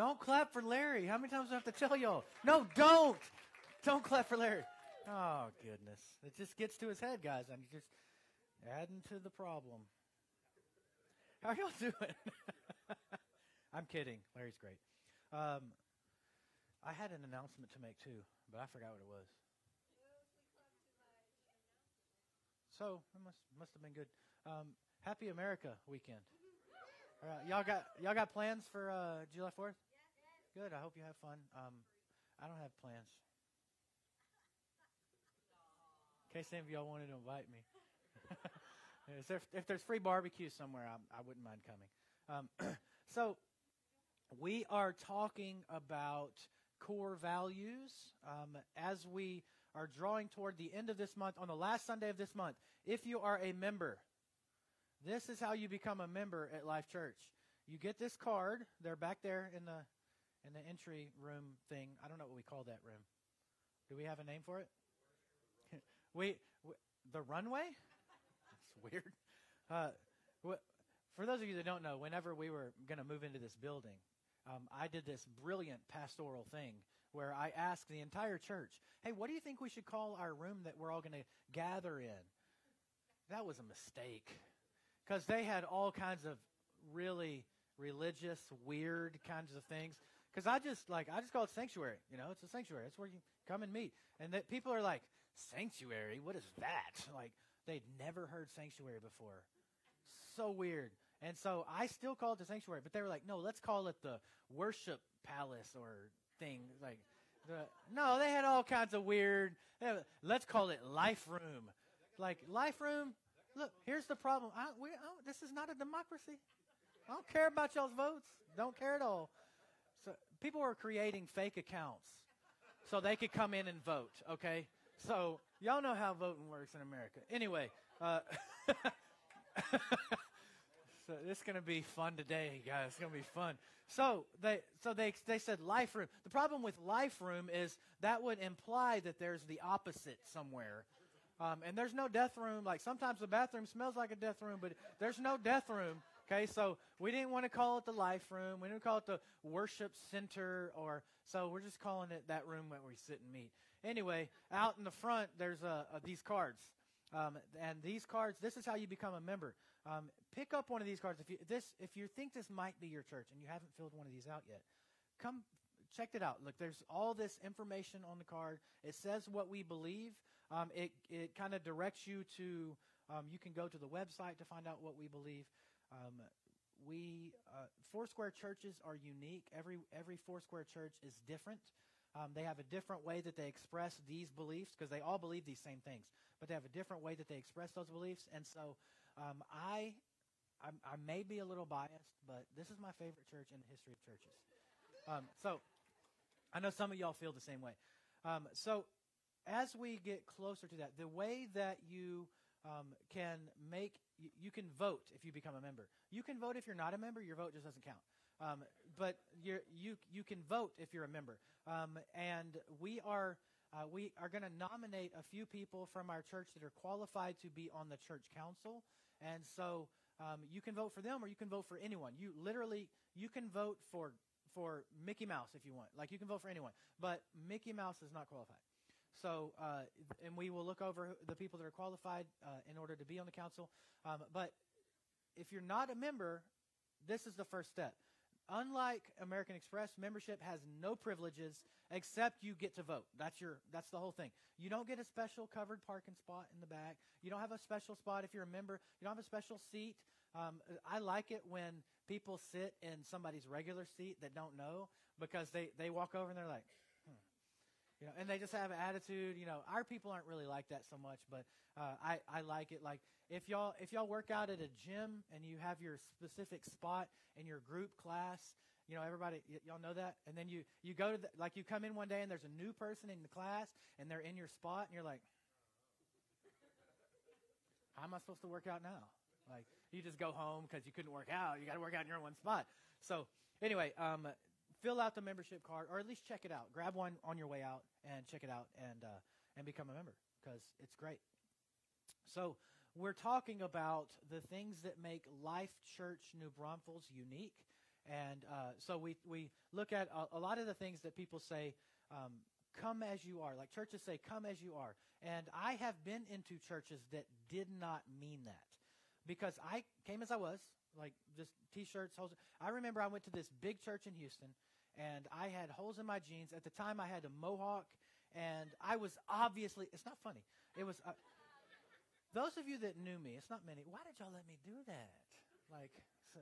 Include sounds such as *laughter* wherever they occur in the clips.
Don't clap for Larry. How many times do I have to tell y'all? No, don't. Don't clap for Larry. Oh, goodness. It just gets to his head, guys. I'm just adding to the problem. How y'all *laughs* doing? I'm kidding. Larry's great. Um, I had an announcement to make too, but I forgot what it was. So it must must have been good. Um, Happy America weekend. All right, y'all got y'all got plans for uh, July Fourth? Good. I hope you have fun. Um, I don't have plans. In case any of y'all wanted to invite me. *laughs* if, there's free barbecue somewhere, I, I wouldn't mind coming. Um, *clears throat* so we are talking about core values um, as we are drawing toward the end of this month, on the last Sunday of this month. If you are a member, this is how you become a member at Life Church. You get this card. They're back there in the in the entry room thing. I don't know what we call that room. Do we have a name for it? *laughs* we, we the runway. *laughs* That's weird. Uh, for those of you that don't know, whenever we were going to move into this building, um, I did this brilliant pastoral thing where I asked the entire church, hey, what do you think we should call our room that we're all going to gather in? That was a mistake because they had all kinds of really religious, weird kinds of things. Because I just like I just call it sanctuary. You know, it's a sanctuary. It's where you come and meet. And that people are like, sanctuary? What is that? *laughs* Like they'd never heard sanctuary before. So weird. And so I still call it the sanctuary, but they were like, no, let's call it the worship palace or thing. Like, the, no, they had all kinds of weird. let's call it life room. Like life room. Look, here's the problem. I, we, I, this is not a democracy. I don't care about y'all's votes. Don't care at all. People are creating fake accounts so they could come in and vote. Okay, so y'all know how voting works in America. Anyway. Uh, *laughs* So it's going to be fun today, guys. It's going to be fun. So they, so they, they said life room. The problem with life room is that would imply that there's the opposite somewhere. Um, and there's no death room. Like sometimes the bathroom smells like a death room, but there's no death room. Okay, so we didn't want to call it the life room. We didn't call it the worship center, or so we're just calling it that room where we sit and meet. Anyway, out in the front, there's uh, uh, these cards. Um, and these cards, this is how you become a member. Um, pick up one of these cards if you this if you think this might be your church and you haven't filled one of these out yet. Come check it out. Look, there's all this information on the card. It says what we believe. Um, it it kind of directs you to. Um, you can go to the website to find out what we believe. Um, we uh, Foursquare churches are unique. Every every Foursquare church is different. Um, they have a different way that they express these beliefs because they all believe these same things, but they have a different way that they express those beliefs. And so, um, I, I, I may be a little biased, but this is my favorite church in the history of churches. Um, so, I know some of y'all feel the same way. Um, so, as we get closer to that, the way that you um, can make you, you, can vote if you become a member. You can vote if you're not a member. Your vote just doesn't count. Um, but you you can vote if you're a member. Um, and we are uh, we are going to nominate a few people from our church that are qualified to be on the church council. And so um, you can vote for them or you can vote for anyone. You literally you can vote for for Mickey Mouse if you want. Like you can vote for anyone, but Mickey Mouse is not qualified. So, uh, and we will look over the people that are qualified uh, in order to be on the council. Um, but if you're not a member, this is the first step. Unlike American Express, membership has no privileges except you get to vote. That's your that's the whole thing. You don't get a special covered parking spot in the back. You don't have a special spot if you're a member. You don't have a special seat. Um, I like it when people sit in somebody's regular seat that don't know because they, they walk over and they're like, you know, and they just have an attitude. You know, our people aren't really like that so much, but uh, I I like it. Like if y'all if y'all work out at a gym and you have your specific spot in your group class, you know, everybody y- y'all know that, and then you you go to the, like you come in one day and there's a new person in the class and they're in your spot and you're like, how am I supposed to work out now? Like you just go home because you couldn't work out. You got to work out in your one spot. So anyway, um, fill out the membership card, or at least check it out. Grab one on your way out and check it out, and uh, and become a member because it's great. So we're talking about the things that make Life Church New Braunfels unique, And uh, so we, we look at a, a, lot of the things that people say, um, come as you are. Like churches say, come as you are. And I have been into churches that did not mean that. Because I came as I was, like just t-shirts, holes. I remember I went to this big church in Houston, and I had holes in my jeans. At the time, I had a mohawk, and I was obviously, it's not funny. It was, uh, those of you that knew me, it's not many, why did y'all let me do that? Like, so,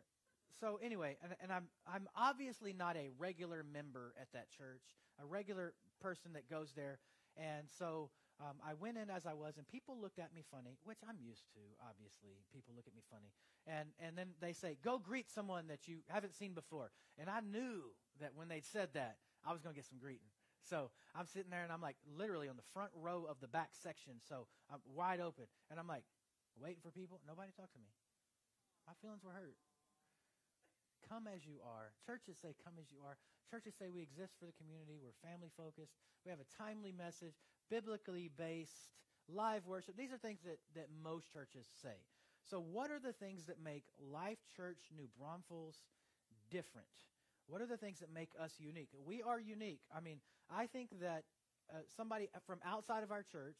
so anyway, and, and, I'm, I'm obviously not a regular member at that church, a regular person that goes there. And so um, I went in as I was, and people looked at me funny, which I'm used to, obviously. People look at me funny. And, and then they say, go greet someone that you haven't seen before. And I knew that when they said that, I was going to get some greeting. So I'm sitting there and I'm like literally on the front row of the back section. So I'm wide open. And I'm like waiting for people. Nobody talked to me. My feelings were hurt. Come as you are. Churches say, come as you are. Churches say we exist for the community. We're family focused. We have a timely message, biblically based, live worship. These are things that, that most churches say. So, what are the things that make Life Church New Braunfels different? What are the things that make us unique? We are unique. I mean, I think that uh, somebody from outside of our church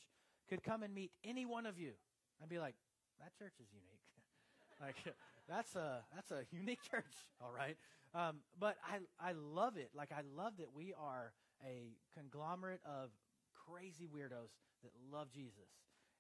could come and meet any one of you and be like, that church is unique. *laughs* like, that's a, that's a unique church, all right? Um, but I, I love it. Like, I love that we are a conglomerate of crazy weirdos that love Jesus.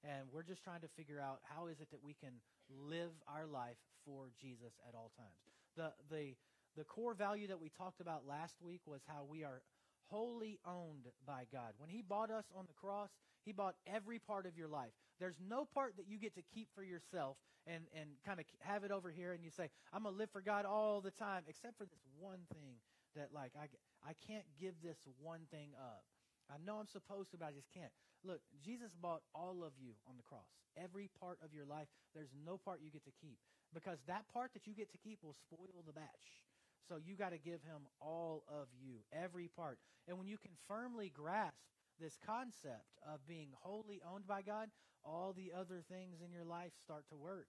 And we're just trying to figure out how is it that we can live our life for Jesus at all times. The, the, the core value that we talked about last week was how we are wholly owned by God. When He bought us on the cross, He bought every part of your life. There's no part that you get to keep for yourself and, and kind of have it over here and you say, I'm going to live for God all the time, except for this one thing that, like, I, I can't give this one thing up. I know I'm supposed to, but I just can't. Look, Jesus bought all of you on the cross. Every part of your life. There's no part you get to keep because that part that you get to keep will spoil the batch. So you got to give him all of you, every part. And when you can firmly grasp this concept of being wholly owned by God, all the other things in your life start to work.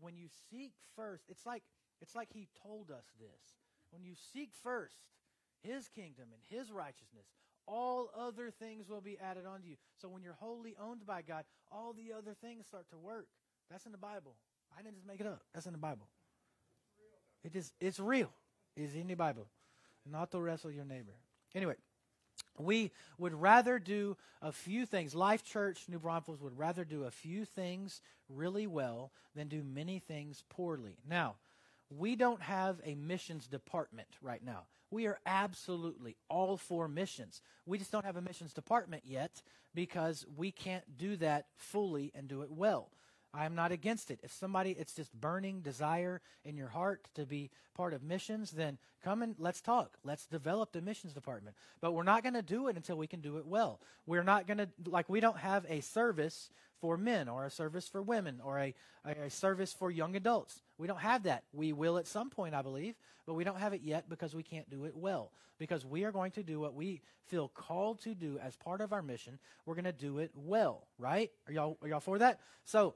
When you seek first, it's like it's like he told us this. When you seek first his kingdom and his righteousness, all other things will be added onto you. So when you're wholly owned by God, all the other things start to work. That's in the Bible. I didn't just make it up. That's in the Bible. It is it's real. It's in the Bible. Not to wrestle your neighbor. Anyway, we would rather do a few things. Life Church New Braunfels would rather do a few things really well than do many things poorly. Now, we don't have a missions department right now. We are absolutely all for missions. We just don't have a missions department yet because we can't do that fully and do it well. I am not against it. If somebody, it's just burning desire in your heart to be part of missions, then come and let's talk. Let's develop the missions department. But we're not going to do it until we can do it well. We're not going to, like, we don't have a service for men or a service for women or a, a, service for young adults. We don't have that. We will at some point, I believe, but we don't have it yet because we can't do it well. Because we are going to do what we feel called to do as part of our mission. We're going to do it well, right? Are y'all, are y'all for that? So,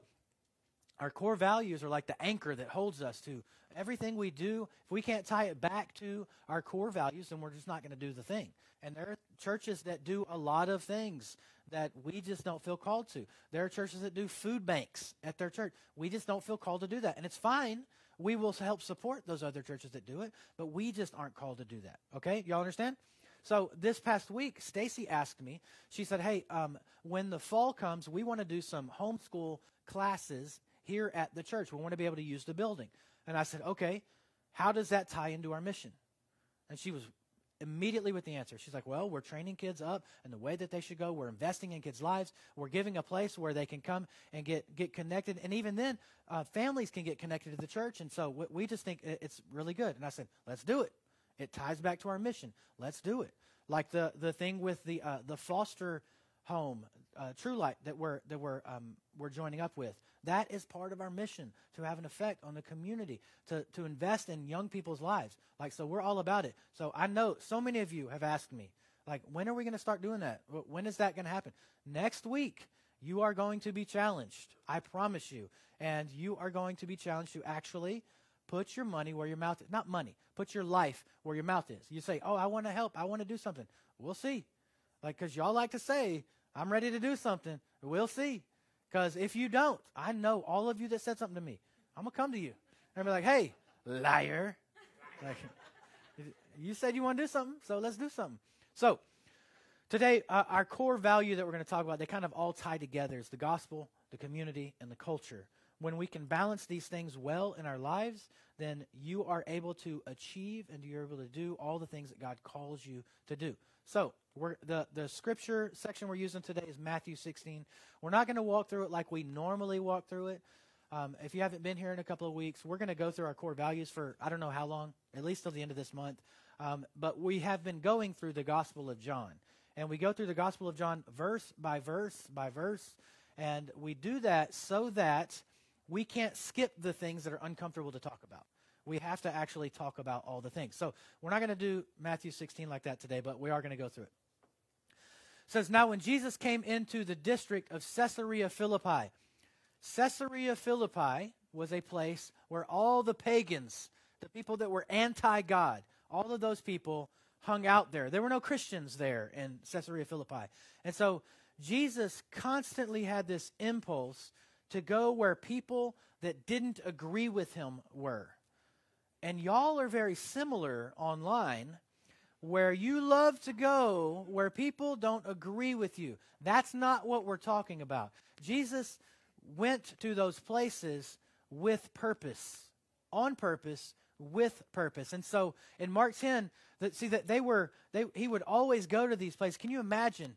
our core values are like the anchor that holds us to everything we do. If we can't tie it back to our core values, then we're just not going to do the thing. And there are churches that do a lot of things that we just don't feel called to. There are churches that do food banks at their church. We just don't feel called to do that. And it's fine. We will help support those other churches that do it, but we just aren't called to do that. Okay? Y'all understand? So this past week, Stacy asked me, she said, Hey, um, when the fall comes, we want to do some homeschool classes here at the church. We want to be able to use the building. And I said, okay, how does that tie into our mission? And she was immediately with the answer. She's like, well, we're training kids up in the way that they should go. We're investing in kids' lives. We're giving a place where they can come and get, get connected. And even then, uh, families can get connected to the church. And so we, we just think it's really good. And I said, let's do it. It ties back to our mission. Let's do it. Like the, the thing with the, uh, the foster home, uh, True Light, that we're, that we're, um, we're joining up with. That is part of our mission to have an effect on the community, to, to invest in young people's lives. Like, so we're all about it. So I know so many of you have asked me, like, when are we going to start doing that? When is that going to happen? Next week, you are going to be challenged. I promise you. And you are going to be challenged to actually put your money where your mouth is. Not money, put your life where your mouth is. You say, oh, I want to help. I want to do something. We'll see. Like, because y'all like to say, I'm ready to do something. We'll see. Because if you don't, I know all of you that said something to me. I'm going to come to you. And be like, hey, liar. Like, *laughs* you said you want to do something, so let's do something. So, today, uh, our core value that we're going to talk about, they kind of all tie together is the gospel, the community, and the culture. When we can balance these things well in our lives, then you are able to achieve and you're able to do all the things that God calls you to do. So, the, the scripture section we're using today is Matthew 16. We're not going to walk through it like we normally walk through it. Um, if you haven't been here in a couple of weeks, we're going to go through our core values for I don't know how long, at least till the end of this month. Um, but we have been going through the Gospel of John. And we go through the Gospel of John verse by verse by verse. And we do that so that we can't skip the things that are uncomfortable to talk about. We have to actually talk about all the things. So we're not going to do Matthew 16 like that today, but we are going to go through it. it. Says, Now when Jesus came into the district of Caesarea Philippi, Caesarea Philippi was a place where all the pagans, the people that were anti God, all of those people hung out there. There were no Christians there in Caesarea Philippi. And so Jesus constantly had this impulse to go where people that didn't agree with him were. And y'all are very similar online where you love to go where people don't agree with you. That's not what we're talking about. Jesus went to those places with purpose, on purpose, with purpose. And so in Mark 10, that see that they were they he would always go to these places. Can you imagine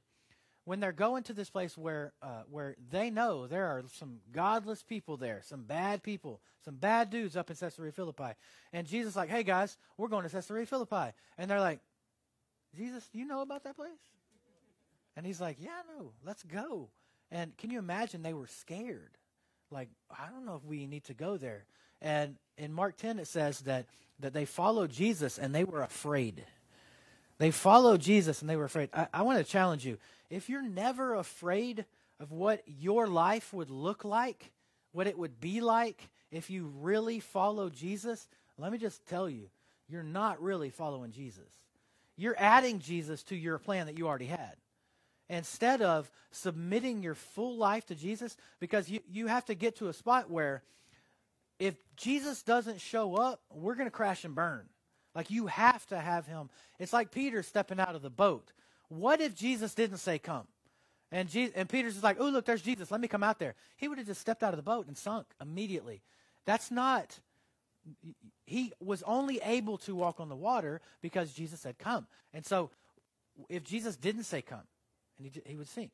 when they're going to this place where uh, where they know there are some godless people there, some bad people, some bad dudes up in Caesarea Philippi, and Jesus like, hey guys, we're going to Caesarea Philippi, and they're like, Jesus, you know about that place? And he's like, yeah, no, let's go. And can you imagine they were scared? Like, I don't know if we need to go there. And in Mark 10, it says that, that they followed Jesus and they were afraid. They followed Jesus and they were afraid. I, I want to challenge you. If you're never afraid of what your life would look like, what it would be like if you really follow Jesus, let me just tell you, you're not really following Jesus. You're adding Jesus to your plan that you already had instead of submitting your full life to Jesus, because you, you have to get to a spot where if Jesus doesn't show up, we're going to crash and burn. Like you have to have him. It's like Peter stepping out of the boat. What if Jesus didn't say come? And, Jesus, and Peter's just like, oh, look, there's Jesus. Let me come out there. He would have just stepped out of the boat and sunk immediately. That's not, he was only able to walk on the water because Jesus said come. And so if Jesus didn't say come, and he, he would sink.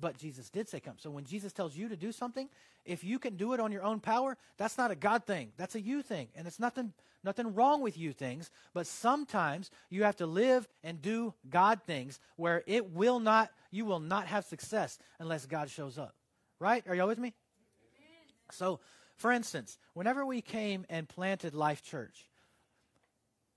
But Jesus did say come. So when Jesus tells you to do something, if you can do it on your own power, that's not a God thing. That's a you thing. And it's nothing nothing wrong with you things, but sometimes you have to live and do God things where it will not you will not have success unless God shows up. Right? Are y'all with me? So, for instance, whenever we came and planted Life Church,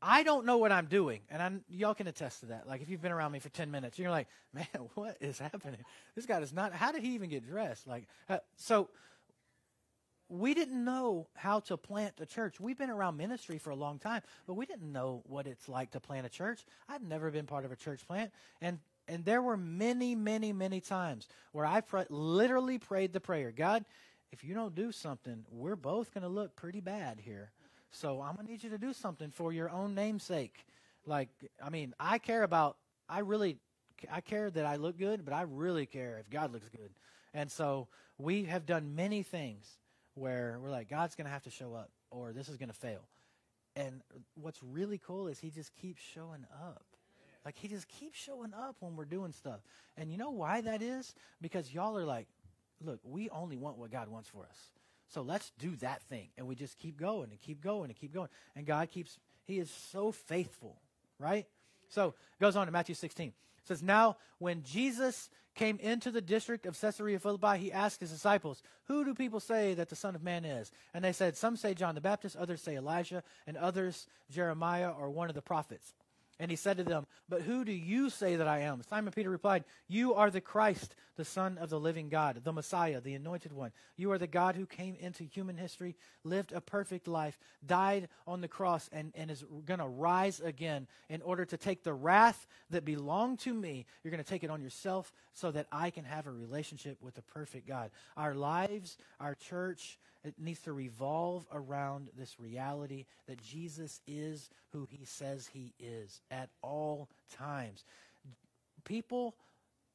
I don't know what I'm doing, and I'm, y'all can attest to that. Like if you've been around me for ten minutes, you're like, *laughs* man, what is happening? This guy does not. How did he even get dressed? Like, uh, so we didn't know how to plant a church. We've been around ministry for a long time, but we didn't know what it's like to plant a church. I'd never been part of a church plant, and and there were many, many, many times where I pr- literally prayed the prayer, God, if you don't do something, we're both going to look pretty bad here. So I'm going to need you to do something for your own namesake. Like, I mean, I care about, I really, I care that I look good, but I really care if God looks good. And so we have done many things where we're like, God's going to have to show up or this is going to fail. And what's really cool is he just keeps showing up. Like he just keeps showing up when we're doing stuff. And you know why that is? Because y'all are like, look, we only want what God wants for us. So let's do that thing. And we just keep going and keep going and keep going. And God keeps, He is so faithful, right? So goes on to Matthew 16. It says, Now when Jesus came into the district of Caesarea Philippi, he asked his disciples, Who do people say that the Son of Man is? And they said, Some say John the Baptist, others say Elijah, and others Jeremiah or one of the prophets. And he said to them, But who do you say that I am? Simon Peter replied, You are the Christ, the Son of the living God, the Messiah, the anointed one. You are the God who came into human history, lived a perfect life, died on the cross, and, and is going to rise again in order to take the wrath that belonged to me. You're going to take it on yourself so that I can have a relationship with the perfect God. Our lives, our church, it needs to revolve around this reality that Jesus is who he says he is at all times. People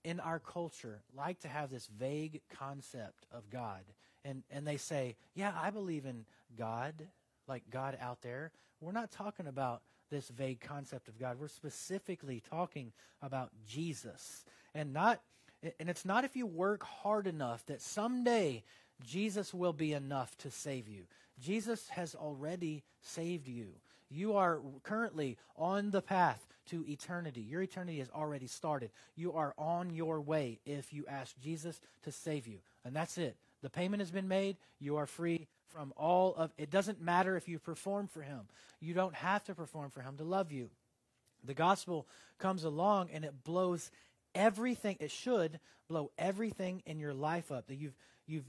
in our culture like to have this vague concept of God. And, and they say, Yeah, I believe in God, like God out there. We're not talking about this vague concept of God. We're specifically talking about Jesus. And not and it's not if you work hard enough that someday Jesus will be enough to save you. Jesus has already saved you. You are currently on the path to eternity. Your eternity has already started. You are on your way if you ask Jesus to save you. And that's it. The payment has been made. You are free from all of it doesn't matter if you perform for him. You don't have to perform for him to love you. The gospel comes along and it blows everything it should blow everything in your life up that you've you've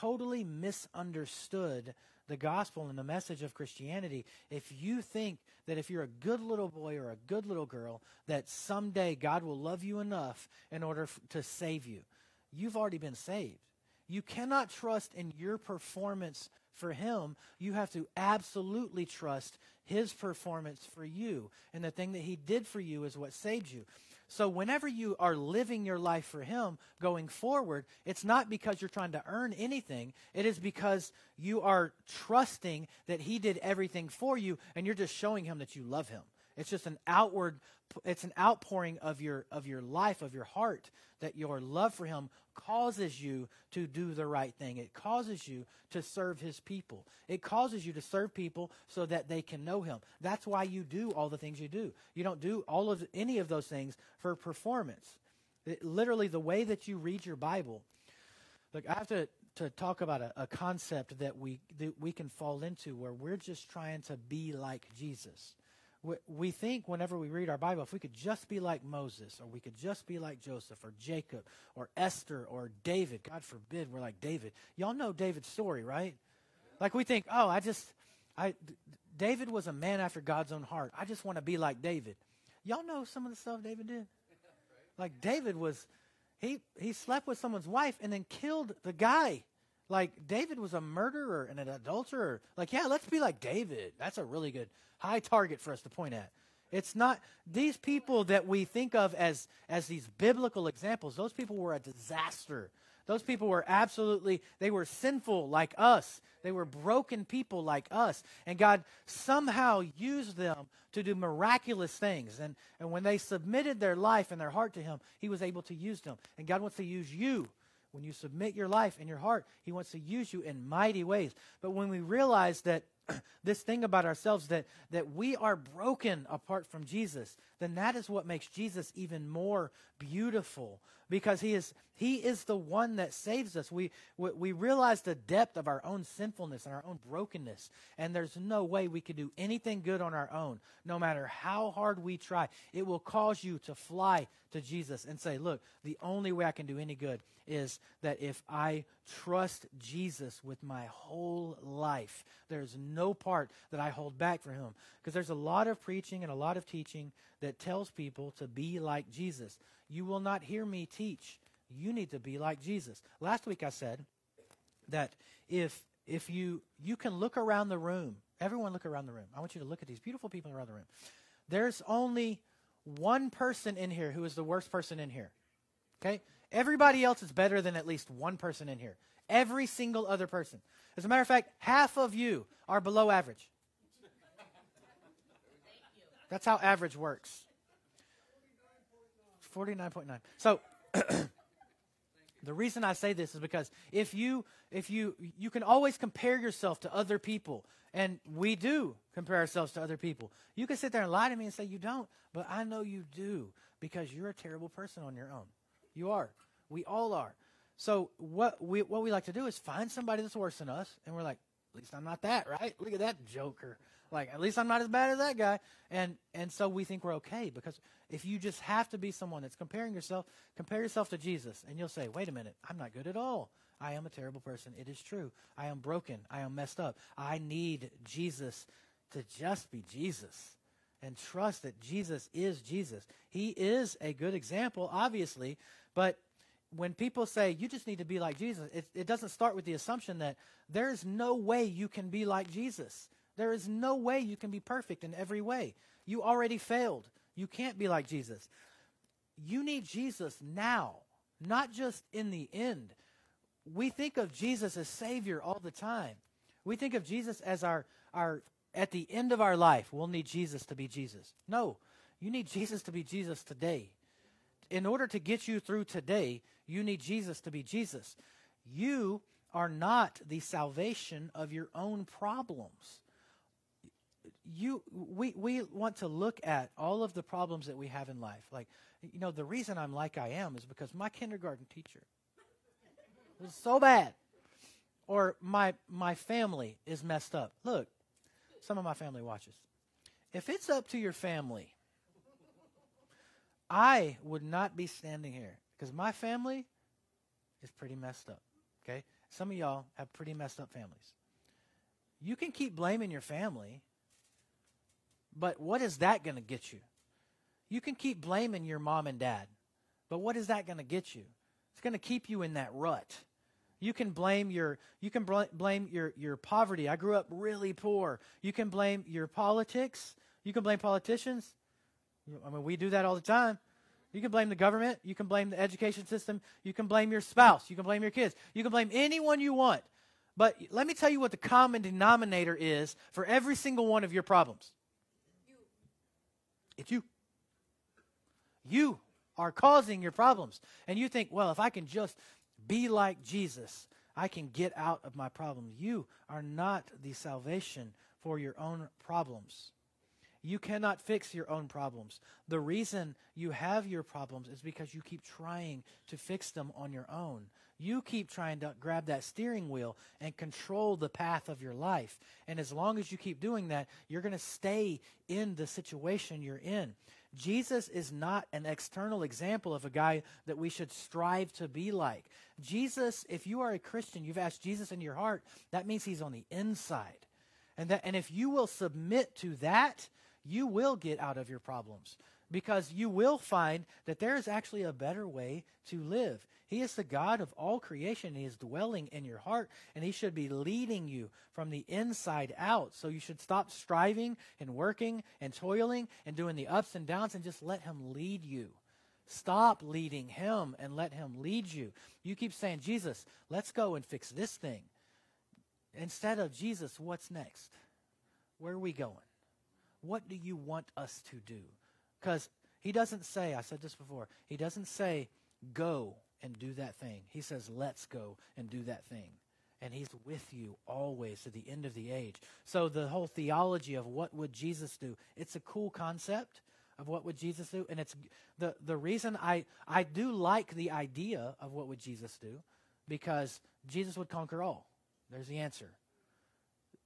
totally misunderstood the gospel and the message of Christianity if you think that if you're a good little boy or a good little girl, that someday God will love you enough in order f- to save you. You've already been saved. You cannot trust in your performance for Him. You have to absolutely trust His performance for you. And the thing that He did for you is what saved you. So, whenever you are living your life for Him going forward, it's not because you're trying to earn anything. It is because you are trusting that He did everything for you and you're just showing Him that you love Him. It's just an outward, it's an outpouring of your, of your life, of your heart, that your love for Him causes you to do the right thing. It causes you to serve His people. It causes you to serve people so that they can know Him. That's why you do all the things you do. You don't do all of any of those things for performance. It, literally, the way that you read your Bible. Look, I have to to talk about a, a concept that we that we can fall into where we're just trying to be like Jesus we think whenever we read our Bible, if we could just be like Moses, or we could just be like Joseph, or Jacob, or Esther, or David, God forbid we're like David. Y'all know David's story, right? Like we think, oh, I just, I, David was a man after God's own heart. I just want to be like David. Y'all know some of the stuff David did? Like David was, he, he slept with someone's wife and then killed the guy. Like David was a murderer and an adulterer. Like, yeah, let's be like David. That's a really good high target for us to point at. It's not these people that we think of as as these biblical examples. Those people were a disaster. Those people were absolutely they were sinful like us. They were broken people like us. And God somehow used them to do miraculous things. And and when they submitted their life and their heart to him, he was able to use them. And God wants to use you when you submit your life and your heart, He wants to use you in mighty ways. But when we realize that *clears throat* this thing about ourselves that that we are broken apart from Jesus, then that is what makes Jesus even more beautiful because he is he is the one that saves us. We, we realize the depth of our own sinfulness and our own brokenness, and there's no way we can do anything good on our own. No matter how hard we try, it will cause you to fly to Jesus and say, "Look, the only way I can do any good is that if I trust Jesus with my whole life, there's no part that I hold back for him." Because there's a lot of preaching and a lot of teaching that tells people to be like Jesus. You will not hear me teach. You need to be like Jesus. Last week I said that if if you you can look around the room, everyone look around the room. I want you to look at these beautiful people around the room. There's only one person in here who is the worst person in here. Okay? Everybody else is better than at least one person in here. Every single other person. As a matter of fact, half of you are below average. That's how average works. 49.9. So *clears throat* the reason I say this is because if you if you you can always compare yourself to other people and we do compare ourselves to other people. You can sit there and lie to me and say you don't, but I know you do because you're a terrible person on your own. You are. We all are. So what we what we like to do is find somebody that's worse than us and we're like, at least I'm not that, right? Look at that joker. Like, at least I'm not as bad as that guy. And and so we think we're okay because if you just have to be someone that's comparing yourself, compare yourself to Jesus, and you'll say, wait a minute, I'm not good at all. I am a terrible person. It is true. I am broken. I am messed up. I need Jesus to just be Jesus and trust that Jesus is Jesus. He is a good example, obviously, but when people say you just need to be like Jesus, it, it doesn't start with the assumption that there's no way you can be like Jesus. There is no way you can be perfect in every way. You already failed. You can't be like Jesus. You need Jesus now, not just in the end. We think of Jesus as Savior all the time. We think of Jesus as our, our at the end of our life, we'll need Jesus to be Jesus. No, you need Jesus to be Jesus today. In order to get you through today, you need Jesus to be Jesus. You are not the salvation of your own problems you we we want to look at all of the problems that we have in life. Like, you know, the reason I'm like I am is because my kindergarten teacher *laughs* was so bad. Or my my family is messed up. Look, some of my family watches. If it's up to your family, I would not be standing here because my family is pretty messed up. Okay? Some of y'all have pretty messed up families. You can keep blaming your family but what is that going to get you? You can keep blaming your mom and dad, but what is that going to get you? It's going to keep you in that rut. You can blame your you can bl- blame your your poverty. I grew up really poor. You can blame your politics. You can blame politicians. I mean, we do that all the time. You can blame the government. You can blame the education system. You can blame your spouse. You can blame your kids. You can blame anyone you want. But let me tell you what the common denominator is for every single one of your problems. It's you. You are causing your problems. And you think, well, if I can just be like Jesus, I can get out of my problems. You are not the salvation for your own problems. You cannot fix your own problems. The reason you have your problems is because you keep trying to fix them on your own. You keep trying to grab that steering wheel and control the path of your life. And as long as you keep doing that, you're going to stay in the situation you're in. Jesus is not an external example of a guy that we should strive to be like. Jesus, if you are a Christian, you've asked Jesus in your heart, that means he's on the inside. And that and if you will submit to that, you will get out of your problems because you will find that there is actually a better way to live. He is the God of all creation. He is dwelling in your heart, and He should be leading you from the inside out. So you should stop striving and working and toiling and doing the ups and downs and just let Him lead you. Stop leading Him and let Him lead you. You keep saying, Jesus, let's go and fix this thing. Instead of, Jesus, what's next? Where are we going? What do you want us to do? Because He doesn't say, I said this before, He doesn't say, go and do that thing. He says, let's go and do that thing. And he's with you always to the end of the age. So the whole theology of what would Jesus do, it's a cool concept of what would Jesus do. And it's the, the reason I, I do like the idea of what would Jesus do, because Jesus would conquer all. There's the answer.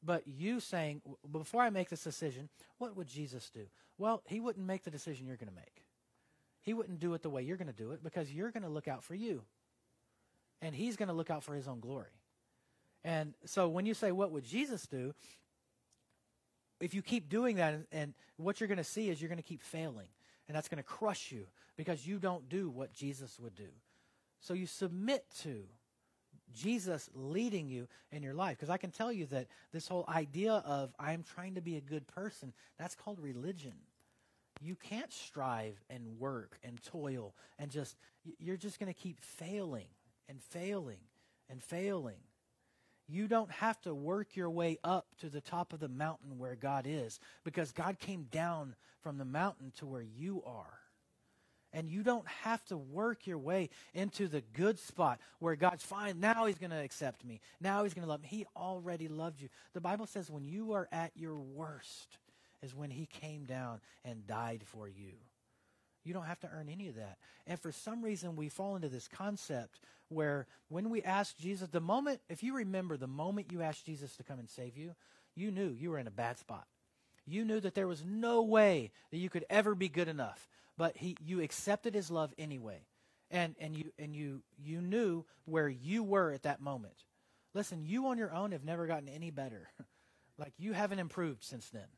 But you saying, before I make this decision, what would Jesus do? Well, he wouldn't make the decision you're going to make. He wouldn't do it the way you're going to do it because you're going to look out for you. And he's going to look out for his own glory. And so when you say, what would Jesus do? If you keep doing that, and, and what you're going to see is you're going to keep failing. And that's going to crush you because you don't do what Jesus would do. So you submit to Jesus leading you in your life. Because I can tell you that this whole idea of I'm trying to be a good person, that's called religion you can't strive and work and toil and just, you're just going to keep failing and failing and failing. You don't have to work your way up to the top of the mountain where God is because God came down from the mountain to where you are. And you don't have to work your way into the good spot where God's fine. Now He's going to accept me. Now He's going to love me. He already loved you. The Bible says when you are at your worst, is when he came down and died for you. You don't have to earn any of that. And for some reason, we fall into this concept where when we ask Jesus, the moment, if you remember, the moment you asked Jesus to come and save you, you knew you were in a bad spot. You knew that there was no way that you could ever be good enough, but he, you accepted his love anyway. And, and, you, and you, you knew where you were at that moment. Listen, you on your own have never gotten any better. *laughs* like you haven't improved since then.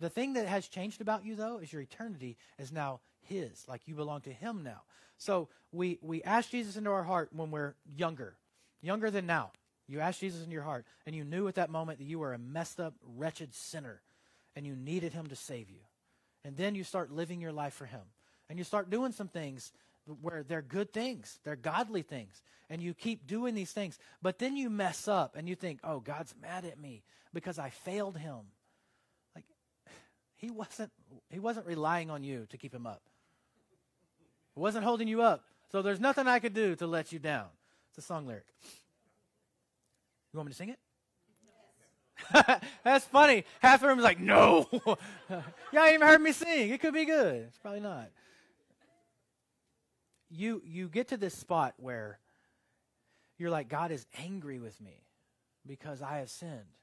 The thing that has changed about you, though, is your eternity is now His. Like you belong to Him now. So we, we ask Jesus into our heart when we're younger, younger than now. You asked Jesus into your heart, and you knew at that moment that you were a messed up, wretched sinner, and you needed Him to save you. And then you start living your life for Him. And you start doing some things where they're good things, they're godly things, and you keep doing these things. But then you mess up and you think, oh, God's mad at me because I failed Him. Like, *sighs* He wasn't, he wasn't relying on you to keep Him up, He wasn't holding you up. So there's nothing I could do to let you down. It's a song lyric. You want me to sing it? *laughs* That's funny. Half the room is like, no. *laughs* Y'all ain't even heard me sing. It could be good. It's probably not. You you get to this spot where you're like, God is angry with me because I have sinned.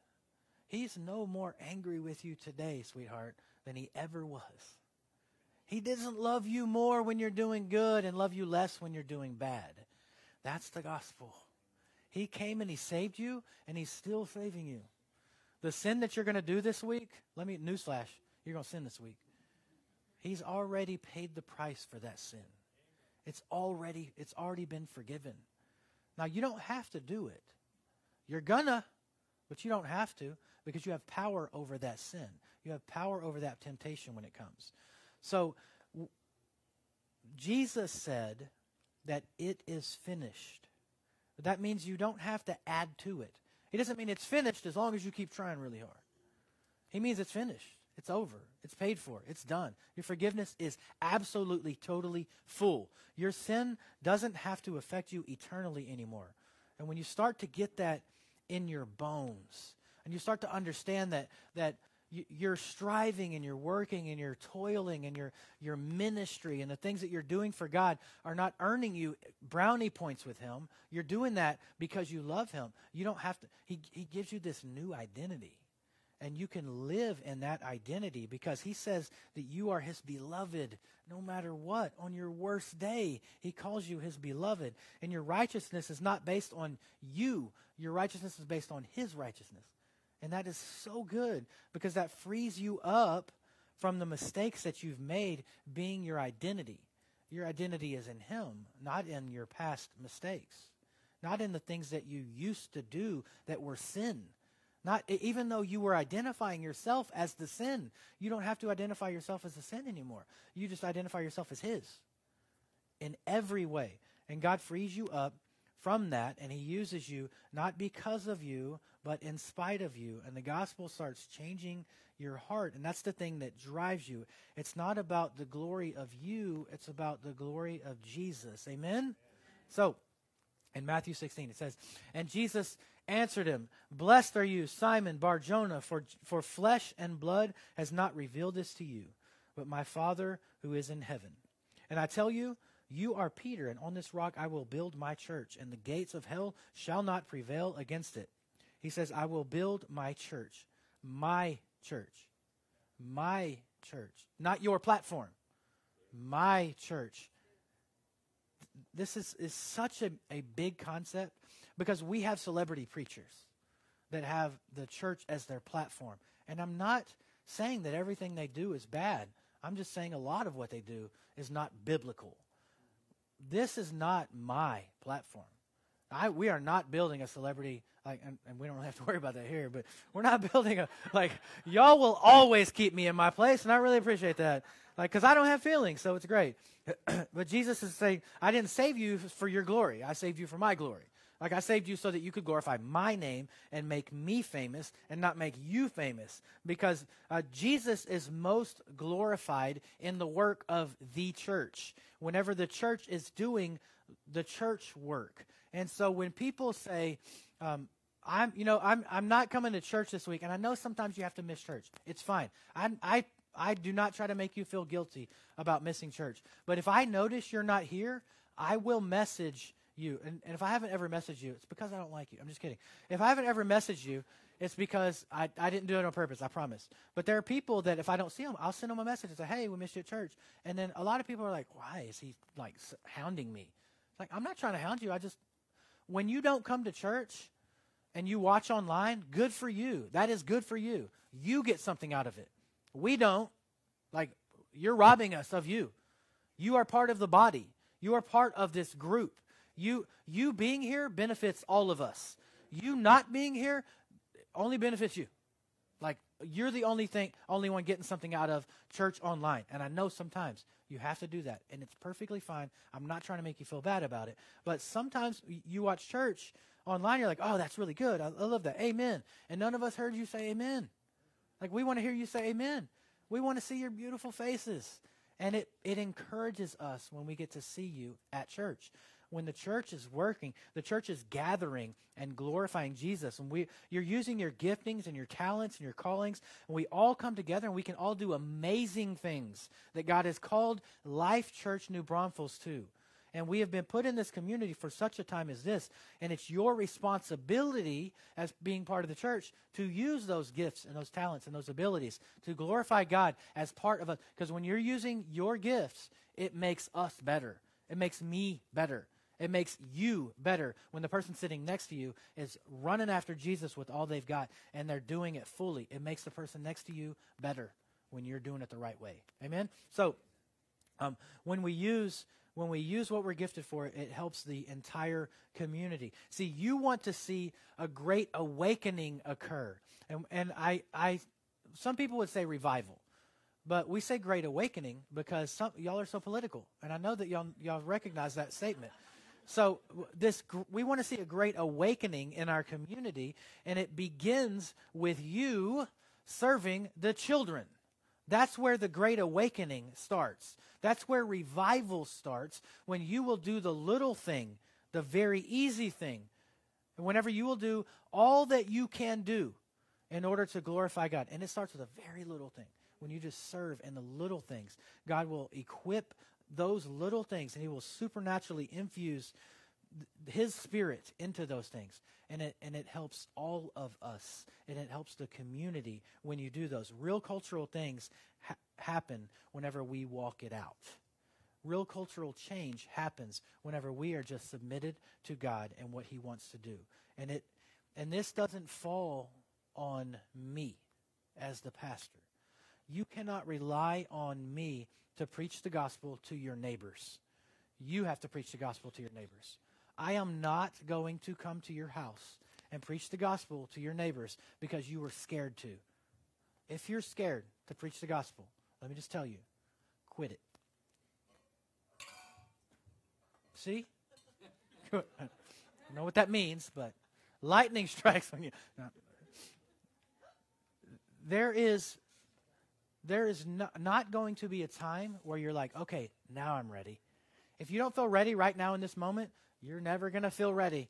He's no more angry with you today, sweetheart, than he ever was. He doesn't love you more when you're doing good and love you less when you're doing bad. That's the gospel. He came and he saved you, and he's still saving you. The sin that you're going to do this week, let me, newsflash, you're going to sin this week. He's already paid the price for that sin. It's already, it's already been forgiven. Now, you don't have to do it. You're gonna, but you don't have to because you have power over that sin. You have power over that temptation when it comes. So, w- Jesus said that it is finished. That means you don't have to add to it. He doesn't mean it's finished as long as you keep trying really hard. He means it's finished. It's over. It's paid for. It's done. Your forgiveness is absolutely, totally full. Your sin doesn't have to affect you eternally anymore. And when you start to get that in your bones, and you start to understand that that you're striving and you're working and you're toiling and your your ministry and the things that you're doing for God are not earning you brownie points with him. You're doing that because you love him. You don't have to he he gives you this new identity. And you can live in that identity because he says that you are his beloved no matter what. On your worst day, he calls you his beloved. And your righteousness is not based on you, your righteousness is based on his righteousness. And that is so good because that frees you up from the mistakes that you've made being your identity. Your identity is in Him, not in your past mistakes, not in the things that you used to do that were sin. Not even though you were identifying yourself as the sin, you don't have to identify yourself as the sin anymore. You just identify yourself as His in every way. And God frees you up from that, and He uses you not because of you, but in spite of you. And the gospel starts changing your heart. And that's the thing that drives you. It's not about the glory of you, it's about the glory of Jesus. Amen? So, in Matthew 16, it says, And Jesus answered him, Blessed are you, Simon Bar Jonah, for, for flesh and blood has not revealed this to you, but my Father who is in heaven. And I tell you, you are Peter, and on this rock I will build my church, and the gates of hell shall not prevail against it. He says, I will build my church. My church. My church. Not your platform. My church. This is, is such a, a big concept because we have celebrity preachers that have the church as their platform. And I'm not saying that everything they do is bad. I'm just saying a lot of what they do is not biblical. This is not my platform. I, we are not building a celebrity like, and, and, we don't really have to worry about that here, but we're not *laughs* building a like. Y'all will always keep me in my place, and I really appreciate that. Like, because I don't have feelings, so it's great. *clears throat* but Jesus is saying, I didn't save you for your glory. I saved you for my glory. Like I saved you so that you could glorify my name and make me famous and not make you famous. Because uh, Jesus is most glorified in the work of the church. Whenever the church is doing the church work. And so when people say, um, I'm, you know, I'm, I'm not coming to church this week, and I know sometimes you have to miss church. It's fine. I, I, I do not try to make you feel guilty about missing church. But if I notice you're not here, I will message you. And, and if I haven't ever messaged you, it's because I don't like you. I'm just kidding. If I haven't ever messaged you, it's because I, I didn't do it on purpose, I promise. But there are people that if I don't see them, I'll send them a message and say, hey, we missed you at church. And then a lot of people are like, why is he like hounding me? Like, I'm not trying to hound you. I just, when you don't come to church and you watch online, good for you. That is good for you. You get something out of it. We don't. Like, you're robbing us of you. You are part of the body. You are part of this group. You you being here benefits all of us. You not being here only benefits you. Like you're the only thing, only one getting something out of church online. And I know sometimes you have to do that, and it's perfectly fine. I'm not trying to make you feel bad about it, but sometimes you watch church online, you're like, "Oh, that's really good. I, I love that. Amen." And none of us heard you say amen. Like we want to hear you say amen. We want to see your beautiful faces. And it, it encourages us when we get to see you at church when the church is working, the church is gathering and glorifying Jesus. And we, you're using your giftings and your talents and your callings, and we all come together and we can all do amazing things that God has called Life Church New Braunfels to. And we have been put in this community for such a time as this. And it's your responsibility as being part of the church to use those gifts and those talents and those abilities to glorify God as part of us. Because when you're using your gifts, it makes us better. It makes me better. It makes you better when the person sitting next to you is running after Jesus with all they've got and they're doing it fully. It makes the person next to you better when you're doing it the right way. Amen. So, um, when we use when we use what we're gifted for, it helps the entire community. See, you want to see a great awakening occur, and and I I some people would say revival. But we say great awakening because some, y'all are so political, and I know that y'all y'all recognize that statement. So this we want to see a great awakening in our community and it begins with you serving the children. That's where the great awakening starts. That's where revival starts when you will do the little thing, the very easy thing. And whenever you will do all that you can do in order to glorify God. And it starts with a very little thing. When you just serve in the little things, God will equip those little things and he will supernaturally infuse his spirit into those things. And it and it helps all of us and it helps the community when you do those. Real cultural things ha- happen whenever we walk it out. Real cultural change happens whenever we are just submitted to God and what he wants to do. And it and this doesn't fall on me as the pastor. You cannot rely on me to preach the gospel to your neighbors. You have to preach the gospel to your neighbors. I am not going to come to your house and preach the gospel to your neighbors because you were scared to. If you're scared to preach the gospel, let me just tell you quit it. See? I *laughs* don't know what that means, but lightning *laughs* strikes on you. There is there is no, not going to be a time where you're like, okay, now I'm ready. If you don't feel ready right now in this moment, you're never going to feel ready.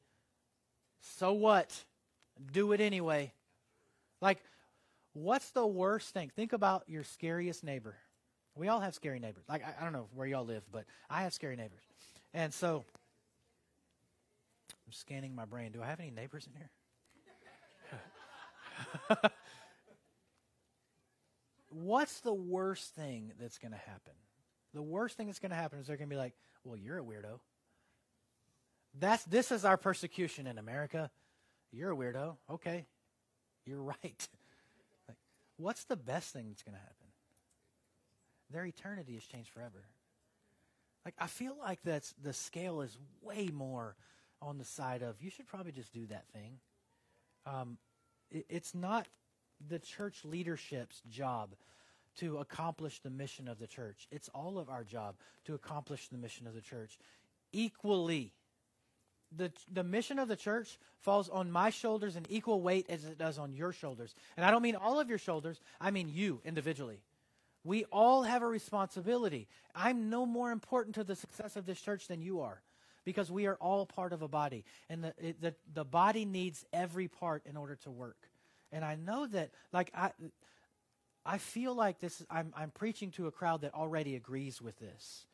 So what? Do it anyway. Like, what's the worst thing? Think about your scariest neighbor. We all have scary neighbors. Like, I, I don't know where y'all live, but I have scary neighbors. And so, I'm scanning my brain. Do I have any neighbors in here? *laughs* what's the worst thing that's going to happen? The worst thing that's going to happen is they're going to be like, "Well, you're a weirdo." That's this is our persecution in America. You're a weirdo. Okay, you're *laughs* right. like, what's the best thing that's going to happen? Their eternity is changed forever. Like I feel like that's the scale is way more on the side of you should probably just do that thing. Um, it, it's not the church leadership's job to accomplish the mission of the church. It's all of our job to accomplish the mission of the church equally. The, the mission of the church falls on my shoulders in equal weight as it does on your shoulders. And I don't mean all of your shoulders, I mean you individually. We all have a responsibility. I'm no more important to the success of this church than you are because we are all part of a body. And the, the, the body needs every part in order to work. And I know that, like, I, I feel like this. I'm I'm preaching to a crowd that already agrees with this.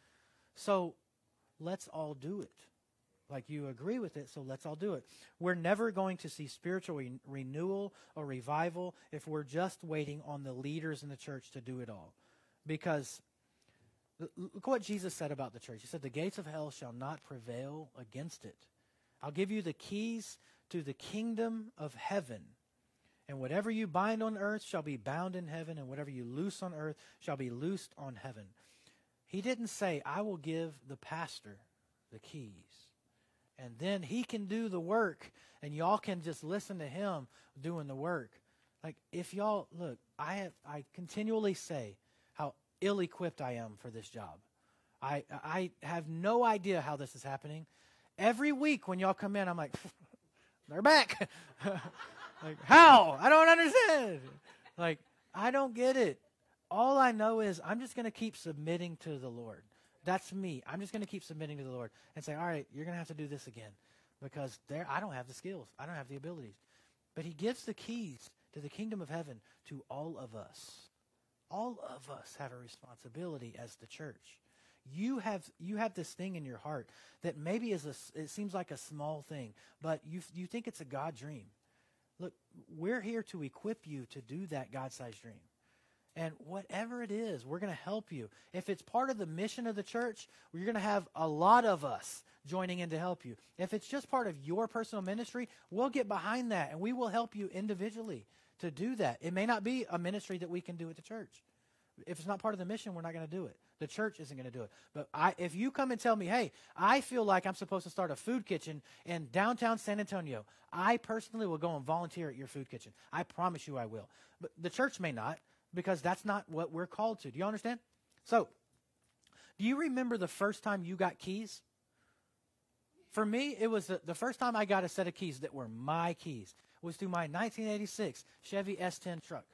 So let's all do it. Like you agree with it, so let's all do it. We're never going to see spiritual re- renewal or revival if we're just waiting on the leaders in the church to do it all. Because look what Jesus said about the church. He said, The gates of hell shall not prevail against it. I'll give you the keys to the kingdom of heaven. And whatever you bind on earth shall be bound in heaven, and whatever you loose on earth shall be loosed on heaven. He didn't say, I will give the pastor the keys. And then he can do the work, and y'all can just listen to him doing the work. Like, if y'all, look, I, have, I continually say how ill equipped I am for this job. I, I have no idea how this is happening. Every week when y'all come in, I'm like, *laughs* they're back. *laughs* like, how? I don't understand. Like, I don't get it. All I know is I'm just going to keep submitting to the Lord. That's me. I'm just going to keep submitting to the Lord and say, all right, you're going to have to do this again because there I don't have the skills. I don't have the abilities. But he gives the keys to the kingdom of heaven to all of us. All of us have a responsibility as the church. You have you have this thing in your heart that maybe is a it seems like a small thing, but you you think it's a God dream. Look, we're here to equip you to do that God-sized dream. And whatever it is, we're going to help you. If it's part of the mission of the church, you're going to have a lot of us joining in to help you. If it's just part of your personal ministry, we'll get behind that and we will help you individually to do that. It may not be a ministry that we can do at the church. If it's not part of the mission, we're not going to do it. The church isn't going to do it. But I, if you come and tell me, hey, I feel like I'm supposed to start a food kitchen in downtown San Antonio, I personally will go and volunteer at your food kitchen. I promise you I will. But the church may not because that's not what we're called to. Do you understand? So, do you remember the first time you got keys? For me, it was the, the first time I got a set of keys that were my keys was through my 1986 Chevy S10 truck.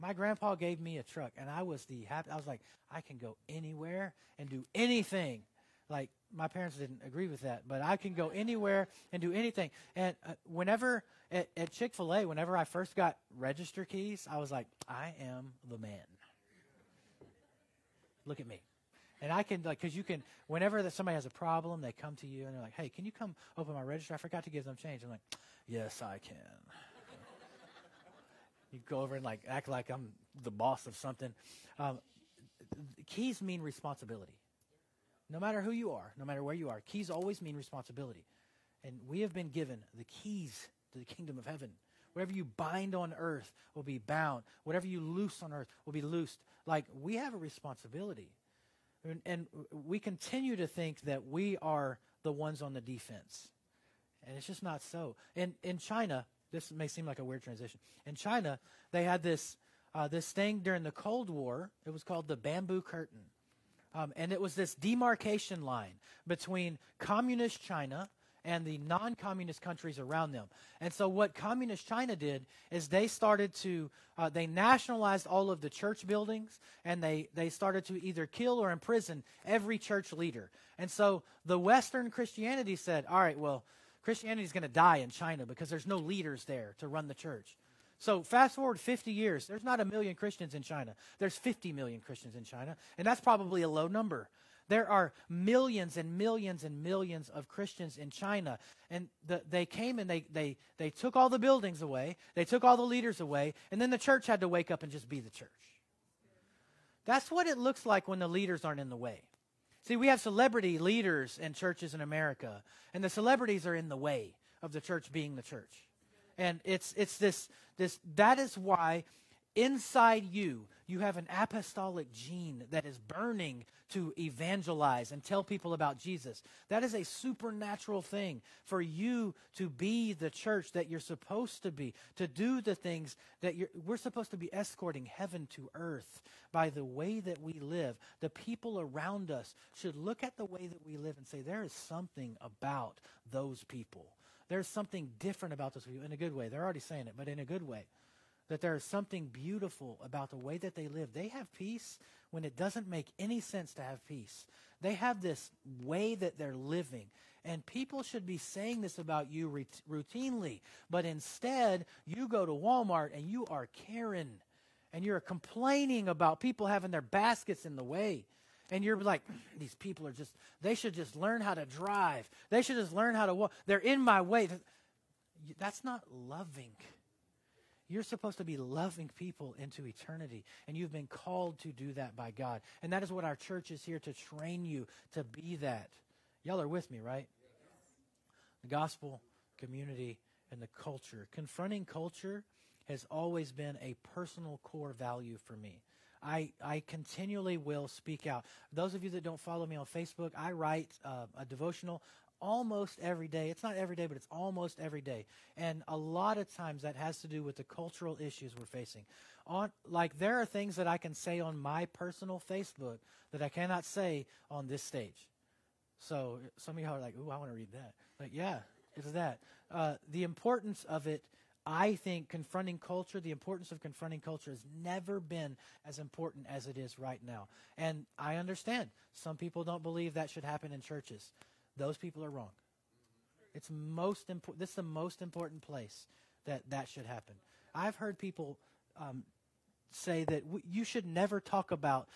My grandpa gave me a truck, and I was the happy. I was like, I can go anywhere and do anything. Like my parents didn't agree with that, but I can go anywhere and do anything. And uh, whenever at, at Chick Fil A, whenever I first got register keys, I was like, I am the man. Look at me. And I can, like, because you can, whenever that somebody has a problem, they come to you and they're like, hey, can you come open my register? I forgot to give them change. I'm like, yes, I can. You go over and, like, act like I'm the boss of something. Um, keys mean responsibility. No matter who you are, no matter where you are, keys always mean responsibility. And we have been given the keys to the kingdom of heaven. Whatever you bind on earth will be bound. Whatever you loose on earth will be loosed. Like, we have a responsibility. And, and we continue to think that we are the ones on the defense. And it's just not so. In, in China, this may seem like a weird transition. In China, they had this, uh, this thing during the Cold War. It was called the bamboo curtain. Um, and it was this demarcation line between communist China and the non communist countries around them. And so, what communist China did is they started to, uh, they nationalized all of the church buildings and they, they started to either kill or imprison every church leader. And so, the Western Christianity said, all right, well, Christianity is going to die in China because there's no leaders there to run the church. So fast forward 50 years, there's not a million Christians in China. There's 50 million Christians in China, and that's probably a low number. There are millions and millions and millions of Christians in China. And the, they came and they, they, they took all the buildings away, they took all the leaders away, and then the church had to wake up and just be the church. That's what it looks like when the leaders aren't in the way. See, we have celebrity leaders in churches in America, and the celebrities are in the way of the church being the church. And it's, it's this, this, that is why inside you, you have an apostolic gene that is burning to evangelize and tell people about Jesus. That is a supernatural thing for you to be the church that you're supposed to be, to do the things that we're supposed to be escorting heaven to earth by the way that we live. The people around us should look at the way that we live and say, there is something about those people. There's something different about those people in a good way. They're already saying it, but in a good way that there is something beautiful about the way that they live. They have peace when it doesn't make any sense to have peace. They have this way that they're living. And people should be saying this about you routinely. But instead, you go to Walmart and you are Karen and you're complaining about people having their baskets in the way. And you're like, *clears throat* these people are just, they should just learn how to drive. They should just learn how to walk. They're in my way. That's not loving. You're supposed to be loving people into eternity, and you've been called to do that by God. And that is what our church is here to train you to be that. Y'all are with me, right? The gospel, community, and the culture. Confronting culture has always been a personal core value for me. I, I continually will speak out. Those of you that don't follow me on Facebook, I write uh, a devotional almost every day. It's not every day, but it's almost every day. And a lot of times that has to do with the cultural issues we're facing. On like there are things that I can say on my personal Facebook that I cannot say on this stage. So some of y'all are like, "Ooh, I want to read that." Like, yeah, it's that. Uh, the importance of it I think confronting culture, the importance of confronting culture has never been as important as it is right now. And I understand some people don't believe that should happen in churches. Those people are wrong. It's most important. This is the most important place that that should happen. I've heard people um, say that w- you should never talk about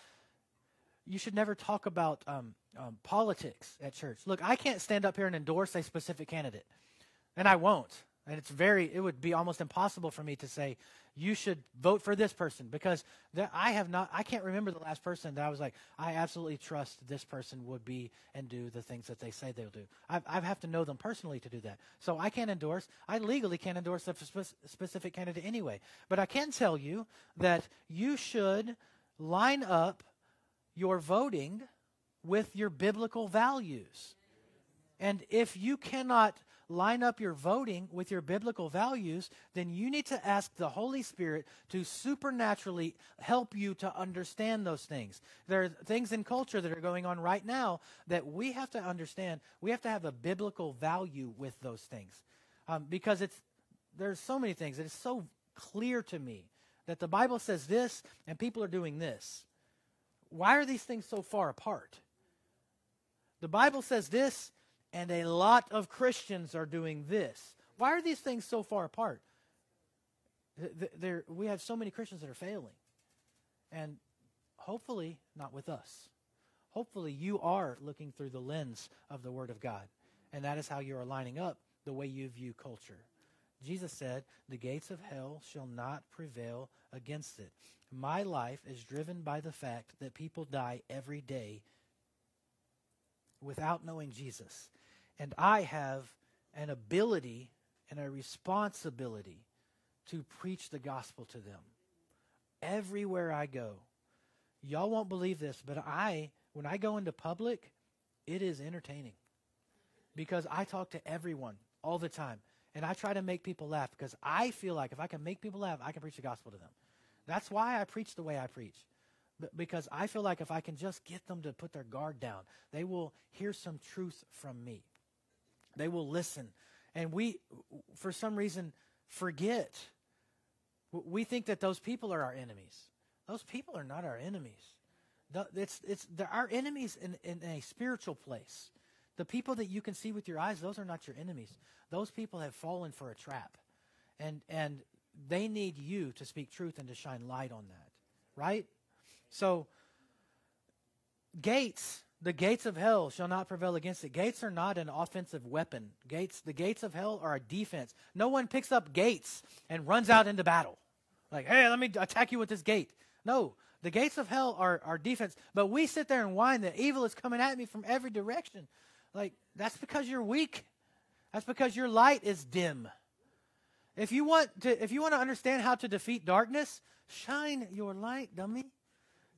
you should never talk about um, um, politics at church. Look, I can't stand up here and endorse a specific candidate, and I won't. And it's very, it would be almost impossible for me to say, you should vote for this person because I have not, I can't remember the last person that I was like, I absolutely trust this person would be and do the things that they say they'll do. I, I have to know them personally to do that. So I can't endorse, I legally can't endorse a spe- specific candidate anyway. But I can tell you that you should line up your voting with your biblical values. And if you cannot line up your voting with your biblical values, then you need to ask the Holy Spirit to supernaturally help you to understand those things. There are things in culture that are going on right now that we have to understand. We have to have a biblical value with those things. Um, because it's there's so many things. It is so clear to me that the Bible says this and people are doing this. Why are these things so far apart? The Bible says this and a lot of Christians are doing this. Why are these things so far apart? There, we have so many Christians that are failing. And hopefully, not with us. Hopefully, you are looking through the lens of the Word of God. And that is how you are lining up the way you view culture. Jesus said, The gates of hell shall not prevail against it. My life is driven by the fact that people die every day without knowing Jesus. And I have an ability and a responsibility to preach the gospel to them everywhere I go. Y'all won't believe this, but I, when I go into public, it is entertaining because I talk to everyone all the time. And I try to make people laugh because I feel like if I can make people laugh, I can preach the gospel to them. That's why I preach the way I preach. Because I feel like if I can just get them to put their guard down, they will hear some truth from me. They will listen. And we, for some reason, forget. We think that those people are our enemies. Those people are not our enemies. It's, it's, they're our enemies in, in a spiritual place. The people that you can see with your eyes, those are not your enemies. Those people have fallen for a trap. And, and they need you to speak truth and to shine light on that. Right? So, gates the gates of hell shall not prevail against it. Gates are not an offensive weapon. Gates, the gates of hell are a defense. No one picks up gates and runs out into battle. Like, hey, let me attack you with this gate. No, the gates of hell are, our defense. But we sit there and whine that evil is coming at me from every direction. Like, that's because you're weak. That's because your light is dim. If you want to, if you want to understand how to defeat darkness, shine your light, dummy.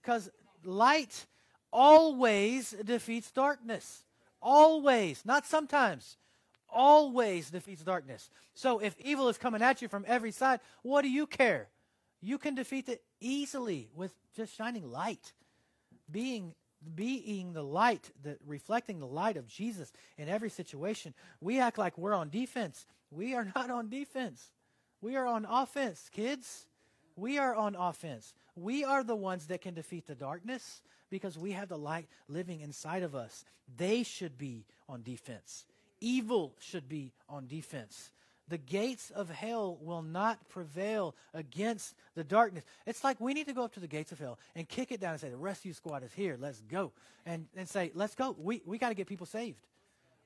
Because light always defeats darkness. Always, not sometimes. Always defeats darkness. So if evil is coming at you from every side, what do you care? You can defeat it easily with just shining light. Being being the light, the reflecting the light of Jesus in every situation. We act like we're on defense. We are *laughs* not on defense. We are on offense, kids. We are on offense. We are the ones that can defeat the darkness because we have the light living inside of us. They should be on defense. Evil should be on defense. the gates of hell will not prevail against the darkness. It's like we need to go up to the gates of hell and kick it down and say, The rescue squad is here. Let's go. And, and say, Let's go. We, we got to get people saved.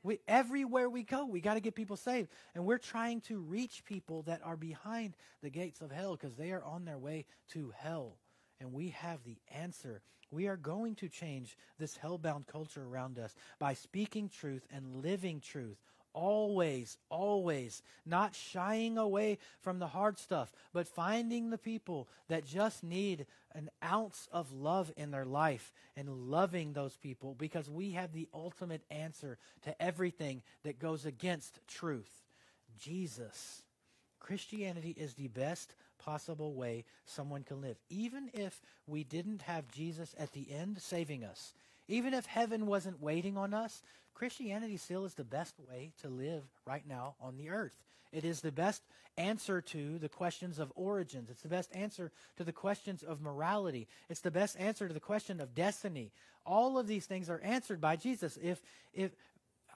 We, everywhere we go, we got to get people saved. And we're trying to reach people that are behind the gates of hell because they are on their way to hell. And we have the answer. We are going to change this hell-bound culture around us by speaking truth and living truth always, always not shying away from the hard stuff, but finding the people that just need an ounce of love in their life and loving those people because we have the ultimate answer to everything that goes against truth Jesus. Christianity is the best possible way someone can live. Even if we didn't have Jesus at the end saving us, even if heaven wasn't waiting on us, Christianity still is the best way to live right now on the earth. It is the best answer to the questions of origins. It's the best answer to the questions of morality. It's the best answer to the question of destiny. All of these things are answered by Jesus. If if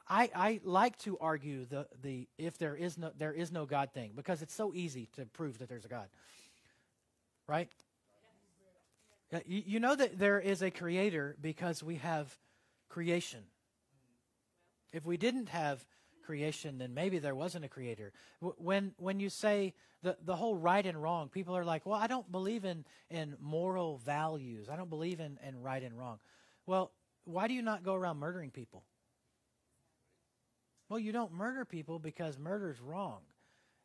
I, I like to argue the, the if there is no there is no God thing because it's so easy to prove that there's a God. Right? You, you know that there is a creator because we have creation. If we didn't have creation, then maybe there wasn't a creator. When when you say the the whole right and wrong, people are like, "Well, I don't believe in in moral values. I don't believe in in right and wrong." Well, why do you not go around murdering people? Well, you don't murder people because murder is wrong.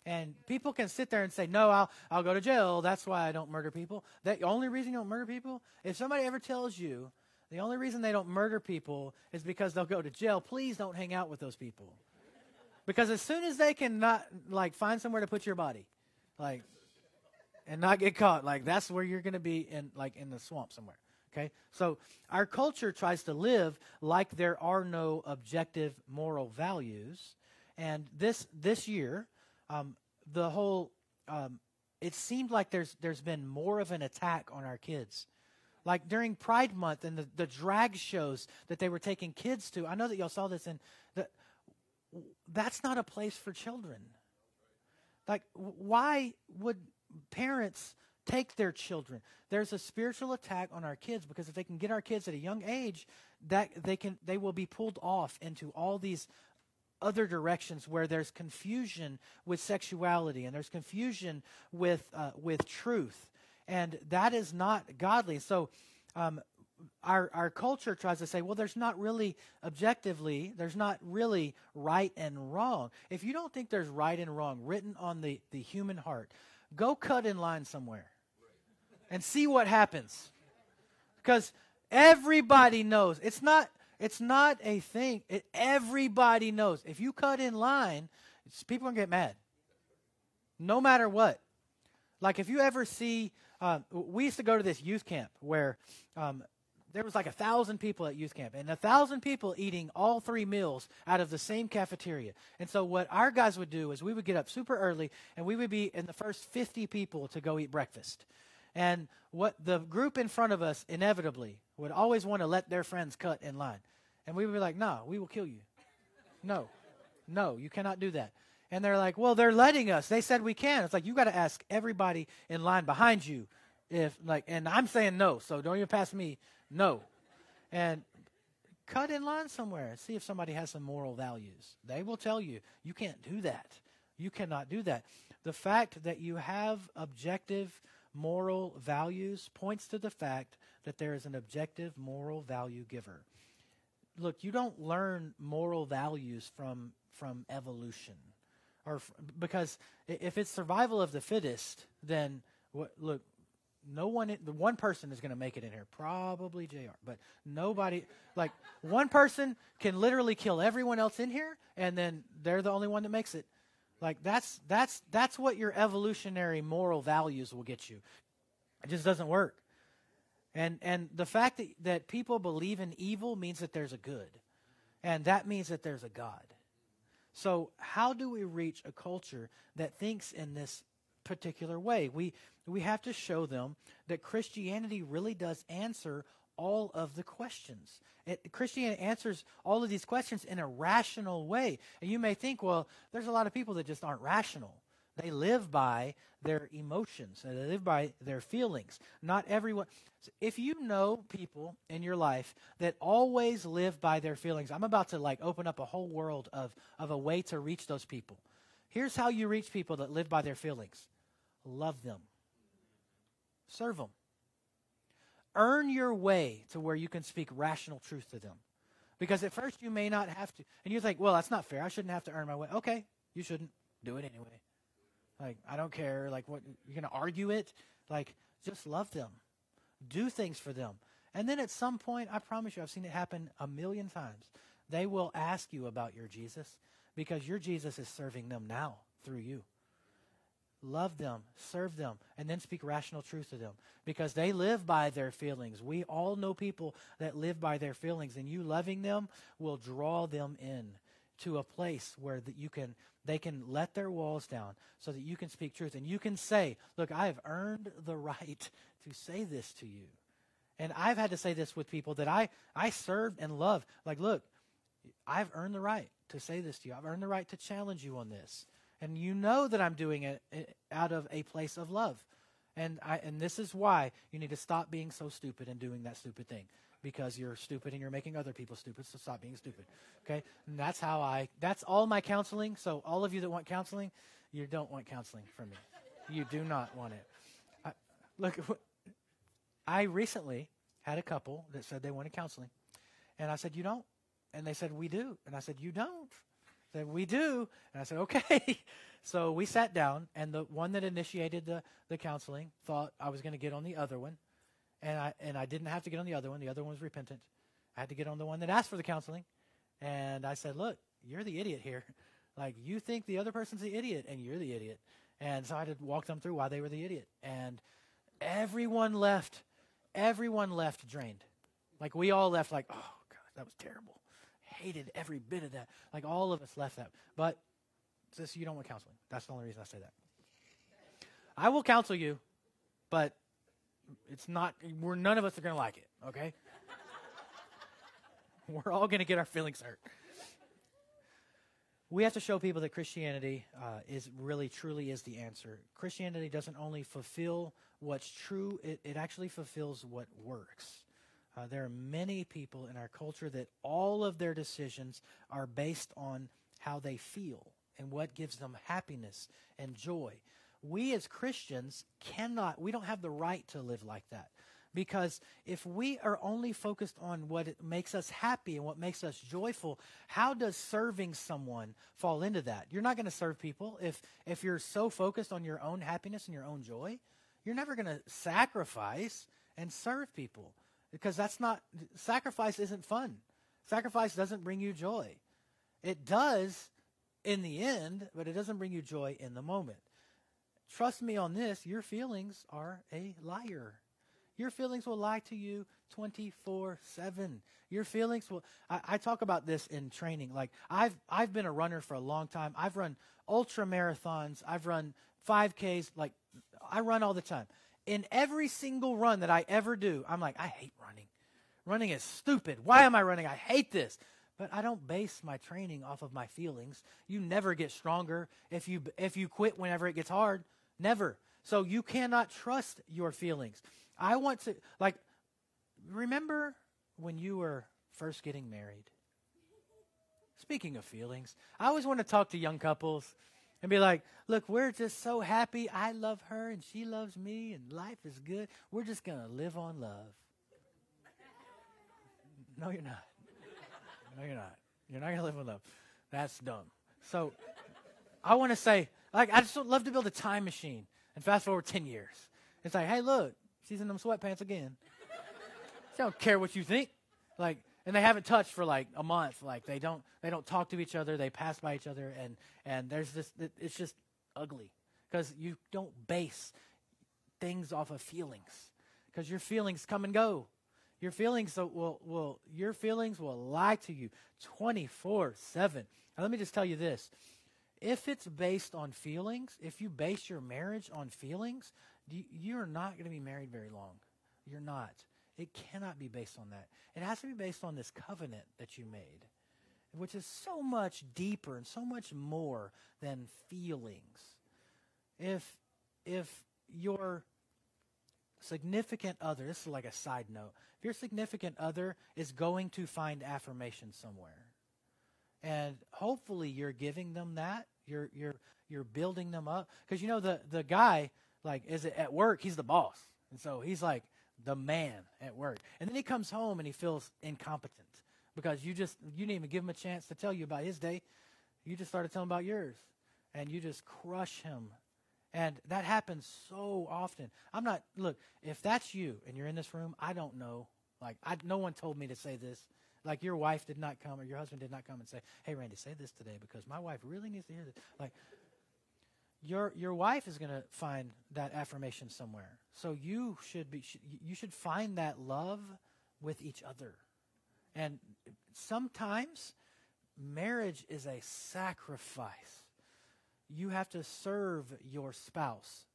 And people can sit there and say, "No, I'll I'll go to jail. That's why I don't murder people." The only reason you don't murder people, if somebody ever tells you the only reason they don't murder people is because they'll go to jail. Please don't hang out with those people. Because as soon as they can not like find somewhere to put your body, like and not get caught, like that's where you're going to be in like in the swamp somewhere. Okay? So our culture tries to live like there are no objective moral values. And this this year, um, the whole um, it seemed like there's there's been more of an attack on our kids like during Pride Month and the, the drag shows that they were taking kids to. I know that y'all saw this, and the, that's not a place for children. Like, why would parents take their children? There's a spiritual attack on our kids because if they can get our kids at a young age, that they can they will be pulled off into all these other directions where there's confusion with sexuality and there's confusion with uh, with truth and that is not godly. So, um, our our culture tries to say, well, there's not really objectively, there's not really right and wrong. If you don't think there's right and wrong written on the the human heart, go cut in line somewhere and see what happens, because everybody knows. It's not it's not a thing. It, everybody knows. If you cut in line, people are gonna get mad, no matter what. Like if you ever see um, we used to go to this youth camp where um, there was like a thousand people at youth camp and a thousand people eating all three meals out of the same cafeteria. And so what our guys would do is we would get up super early and we would be in the first 50 people to go eat breakfast and what the group in front of us inevitably would always want to let their friends cut in line and we would be like no we will kill you no no you cannot do that and they're like, well, they're letting us. They said we can. It's like, you got to ask everybody in line behind you if, like, and I'm saying no, so don't even pass me no. And cut in line somewhere and see if somebody has some moral values. They will tell you, you can't do that. You cannot do that. The fact that you have objective moral values points to the fact that there is an objective moral value giver. Look, you don't learn moral values from from evolution or because if it's survival of the fittest, then what, look, no one, the one person is going to make it in here, probably Jr. But nobody, like one person can literally kill everyone else in here, and then they're the only one that makes it. Like that's that's that's what your evolutionary moral values will get you. It just doesn't work. And and the fact that, that people believe in evil means that there's a good. And that means that there's a God. So, how do we reach a culture that thinks in this particular way? We, we have to show them that Christianity really does answer all of the questions. It, Christianity answers all of these questions in a rational way. And you may think, well, there's a lot of people that just aren't rational. They live by their emotions. They live by their feelings. Not everyone. If you know people in your life that always live by their feelings, I'm about to like open up a whole world of, of a way to reach those people. Here's how you reach people that live by their feelings love them, serve them, earn your way to where you can speak rational truth to them. Because at first you may not have to. And you think, well, that's not fair. I shouldn't have to earn my way. Okay, you shouldn't. Do it anyway. Like, I don't care. Like, what? You're going to argue it? Like, just love them. Do things for them. And then at some point, I promise you, I've seen it happen a million times. They will ask you about your Jesus because your Jesus is serving them now through you. Love them, serve them, and then speak rational truth to them because they live by their feelings. We all know people that live by their feelings, and you loving them will draw them in to a place where that you can they can let their walls down so that you can speak truth and you can say, Look, I have earned the right to say this to you. And I've had to say this with people that I, I served and loved. Like, look, I've earned the right to say this to you. I've earned the right to challenge you on this. And you know that I'm doing it eh, out of a place of love. And, I, and this is why you need to stop being so stupid and doing that stupid thing because you're stupid and you're making other people stupid, so stop being stupid. Okay? And that's how I, that's all my counseling. So, all of you that want counseling, you don't want counseling from me. You do not want it. I, look, *laughs* I recently had a couple that said they wanted counseling. And I said, You don't? And they said, We do. And I said, You don't? Said, We do. And I said, Okay. *laughs* so we sat down, and the one that initiated the, the counseling thought I was going to get on the other one and I and I didn't have to get on the other one. The other one was repentant. I had to get on the one that asked for the counseling, and I said, "Look, you're the idiot here. *laughs* Like you think the other person's the idiot, and you're the idiot." And so I had to walk them through why they were the idiot, and everyone left. Everyone left drained. Like we all left. Like, oh god, that was terrible. Hated every bit of that. Like all of us left that. But this, you don't want counseling. That's the only reason I say that. I will counsel you, but it's not, we're, none of us are going to like it, okay? *laughs* we're all going to get our feelings hurt. We have to show people that Christianity uh, is really, truly is the answer. Christianity doesn't only fulfill what's true, it, it actually fulfills what works. Uh, there are many people in our culture that all of their decisions are based on how they feel and what gives them happiness and joy we as Christians cannot, we don't have the right to live like that. Because if we are only focused on what makes us happy and what makes us joyful, how does serving someone fall into that? You're not going to serve people if, if you're so focused on your own happiness and your own joy. You're never going to sacrifice and serve people because that's not, sacrifice isn't fun. Sacrifice doesn't bring you joy. It does in the end, but it doesn't bring you joy in the moment. Trust me on this, your feelings are a liar. Your feelings will lie to you 24 7. Your feelings will. I, I, talk about this in training. Like, I've, I've been a runner for a long time. I've run ultra marathons, I've run 5Ks. Like, I run all the time. In every single run that I ever do, I'm like, I hate running. Running is stupid. Why am I running? I hate this. But I don't base my training off of my feelings. You never get stronger if you if you quit whenever it gets hard. Never. So you cannot trust your feelings. I want to, like, remember when you were first getting married? Speaking of feelings, I always want to talk to young couples and be like, look, we're just so happy. I love her and she loves me and life is good. We're just going to live on love. *laughs* No, you're not. No, you're not. You're not going to live on love. That's dumb. So I want to say, like, I just love to build a time machine and fast forward 10 years. It's like, hey, look, she's in them sweatpants again. *laughs* she don't care what you think. Like, and they haven't touched for like a month. Like, they don't, they don't talk to each other. They pass by each other, and and there's this. It's just ugly because you don't base things off of feelings because your feelings come and go. Your feelings will, will your feelings will lie to you 24 7. Now let me just tell you this. If it's based on feelings, if you base your marriage on feelings, you're not going to be married very long. You're not. It cannot be based on that. It has to be based on this covenant that you made, which is so much deeper and so much more than feelings. If if your significant other, this is like a side note, if your significant other is going to find affirmation somewhere, and hopefully you're giving them that, you're you're you're building them up, because you know the the guy like is at work, he's the boss, and so he's like the man at work, and then he comes home and he feels incompetent because you just you didn't even give him a chance to tell you about his day, you just started telling about yours, and you just crush him and that happens so often. I'm not, look, if that's you and you're in this room, I don't know. Like, I, no one told me to say this. Like, your wife did not come or your husband did not come and say, hey, Randy, say this today because my wife really needs to hear this. Like, your, your wife is going to find that affirmation somewhere. So you should be, you should find that love with each other. And sometimes marriage is a sacrifice you have to serve your spouse.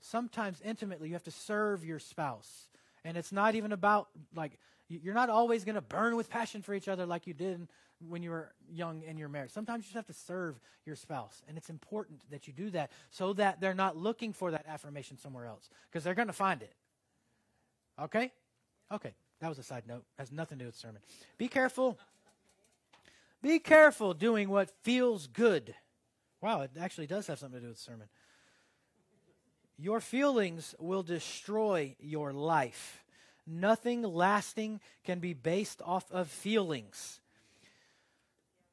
Sometimes intimately, you have to serve your spouse. And it's not even about, like, you're not always going to burn with passion for each other like you did when you were young in your marriage. Sometimes you just have to serve your spouse. And it's important that you do that so that they're not looking for that affirmation somewhere else because they're going to find it. Okay? Okay. That was a side note. Has nothing to do with sermon. Be careful. Be careful doing what feels good Wow, it actually does have something to do with sermon. Your feelings will destroy your life. Nothing lasting can be based off of feelings.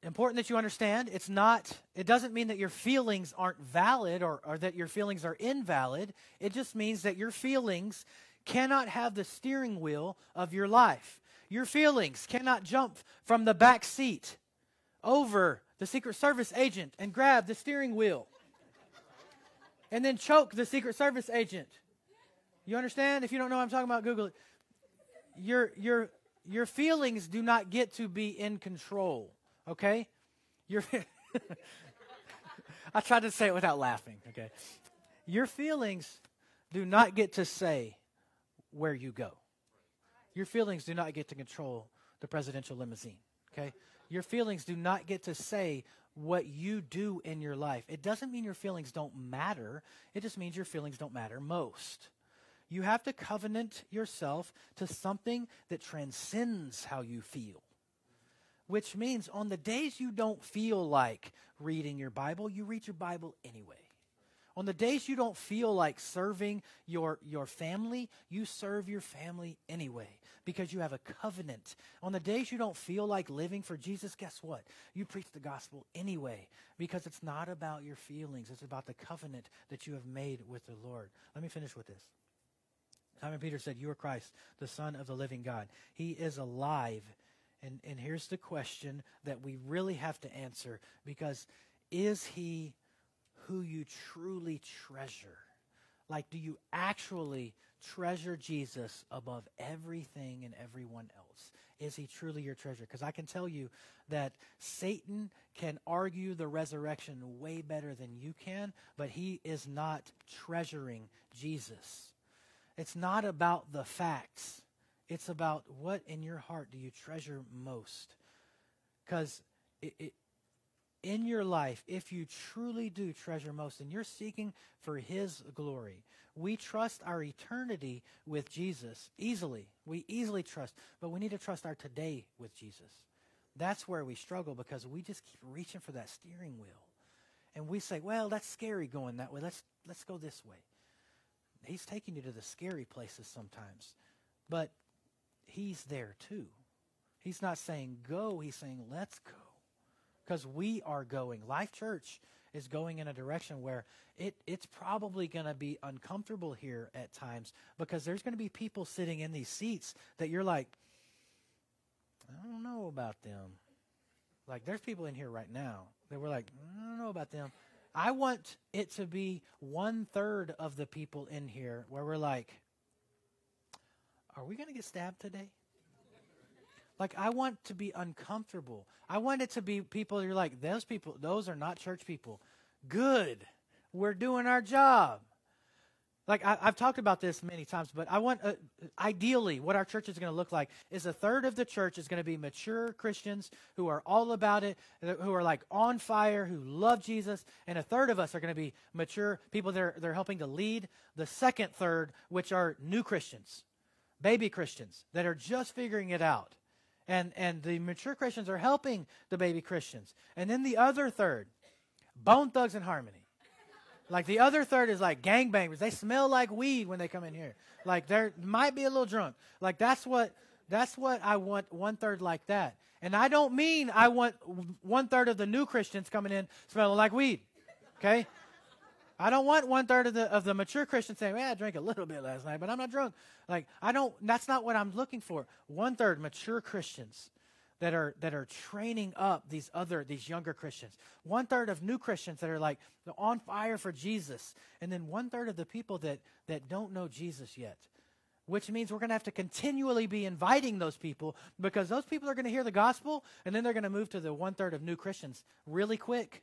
Important that you understand, it's not, it doesn't mean that your feelings aren't valid or, or that your feelings are invalid. It just means that your feelings cannot have the steering wheel of your life. Your feelings cannot jump from the back seat over the Secret Service agent and grab the steering wheel and then choke the Secret Service agent. You understand? If you don't know what I'm talking about, Google it. Your, your, your feelings do not get to be in control, okay? Your *laughs* I tried to say it without laughing, okay? Your feelings do not get to say where you go. Your feelings do not get to control the presidential limousine, okay? Your feelings do not get to say what you do in your life. It doesn't mean your feelings don't matter, it just means your feelings don't matter most. You have to covenant yourself to something that transcends how you feel. Which means on the days you don't feel like reading your Bible, you read your Bible anyway. On the days you don't feel like serving your, your family, you serve your family anyway because you have a covenant. On the days you don't feel like living for Jesus, guess what? You preach the gospel anyway because it's not about your feelings, it's about the covenant that you have made with the Lord. Let me finish with this. Simon Peter said, You are Christ, the Son of the living God. He is alive. And, and here's the question that we really have to answer because is he who you truly treasure? Like, do you actually treasure Jesus above everything and everyone else? Is he truly your treasure? Because I can tell you that Satan can argue the resurrection way better than you can, but he is not treasuring Jesus. It's not about the facts, it's about what in your heart do you treasure most. Because in your life, if you truly do treasure most and you're seeking for His glory, we trust our eternity with Jesus easily. We easily trust, but we need to trust our today with Jesus. That's where we struggle because we just keep reaching for that steering wheel. And we say, well, that's scary going that way. Let's, let's go this way. He's taking you to the scary places sometimes, but He's there too. He's not saying go, He's saying let's go because we are going. Life Church is going in a direction where it, it's probably going to be uncomfortable here at times because there's going to be people sitting in these seats that you're like, I don't know about them. Like, there's people in here right now that we're like, I don't know about them. I want it to be one third of the people in here where we're like, are we going to get stabbed today? Like, I want to be uncomfortable. I want it to be people you're like, those people, those are not church people. Good. We're doing our job. Like I, have talked about this many times, but I want, uh, ideally, what our church is going to look like is a third of the church is going to be mature Christians who are all about it, who are like on fire, who love Jesus, and a third of us are going to be mature people that are they're helping to lead the second third, which are new Christians, baby Christians that are just figuring it out, and and the mature Christians are helping the baby Christians, and then the other third, Bone Thugs and Harmony like the other third is like gangbangers. They smell like weed when they come in here. Like they might be a little drunk. Like that's what that's what I want. One third like that. And I don't mean I want one third of the new Christians coming in smelling like weed. Okay. I don't want one third of the of the mature Christians saying, "Well, I drank a little bit last night, but I'm not drunk." Like I don't. That's not what I'm looking for. One third mature Christians that are that are training up these other these younger Christians. One third of new Christians that are like on fire for Jesus, and then one third of the people that that don't know Jesus yet. Which means we're going to have to continually be inviting those people because those people are going to hear the gospel, and then they're going to move to the one third of new Christians really quick.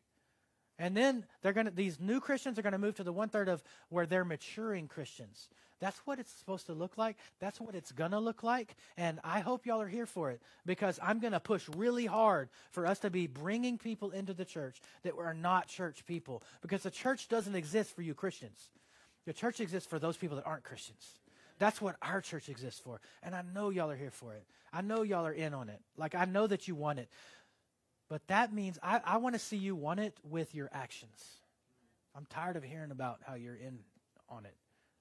And then they're going to these new Christians are going to move to the one third of where they're maturing Christians. That's what it's supposed to look like. That's what it's going to look like. And I hope y'all are here for it because I'm going to push really hard for us to be bringing people into the church that are not church people because the church doesn't exist for you Christians. The church exists for those people that aren't Christians. That's what our church exists for. And I know y'all are here for it. I know y'all are in on it. Like, I know that you want it. But that means I, I want to see you want it with your actions. I'm tired of hearing about how you're in on it.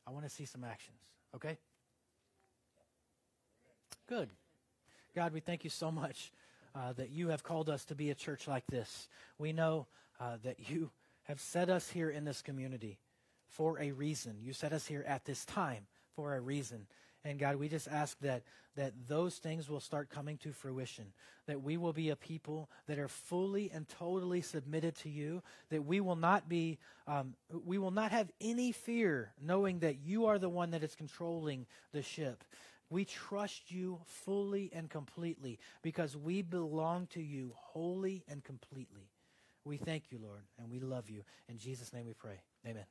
I want to see some actions. Okay? Good. God, we thank you so much uh, that you have called us to be a church like this. We know uh, that you have set us here in this community for a reason. You set us here at this time for a reason. And God, we just ask that that those things will start coming to fruition. That we will be a people that are fully and totally submitted to you. That we will not be, um, we will not have any fear, knowing that you are the one that is controlling the ship. We trust you fully and completely because we belong to you wholly and completely. We thank you, Lord, and we love you. In Jesus' name we pray. Amen.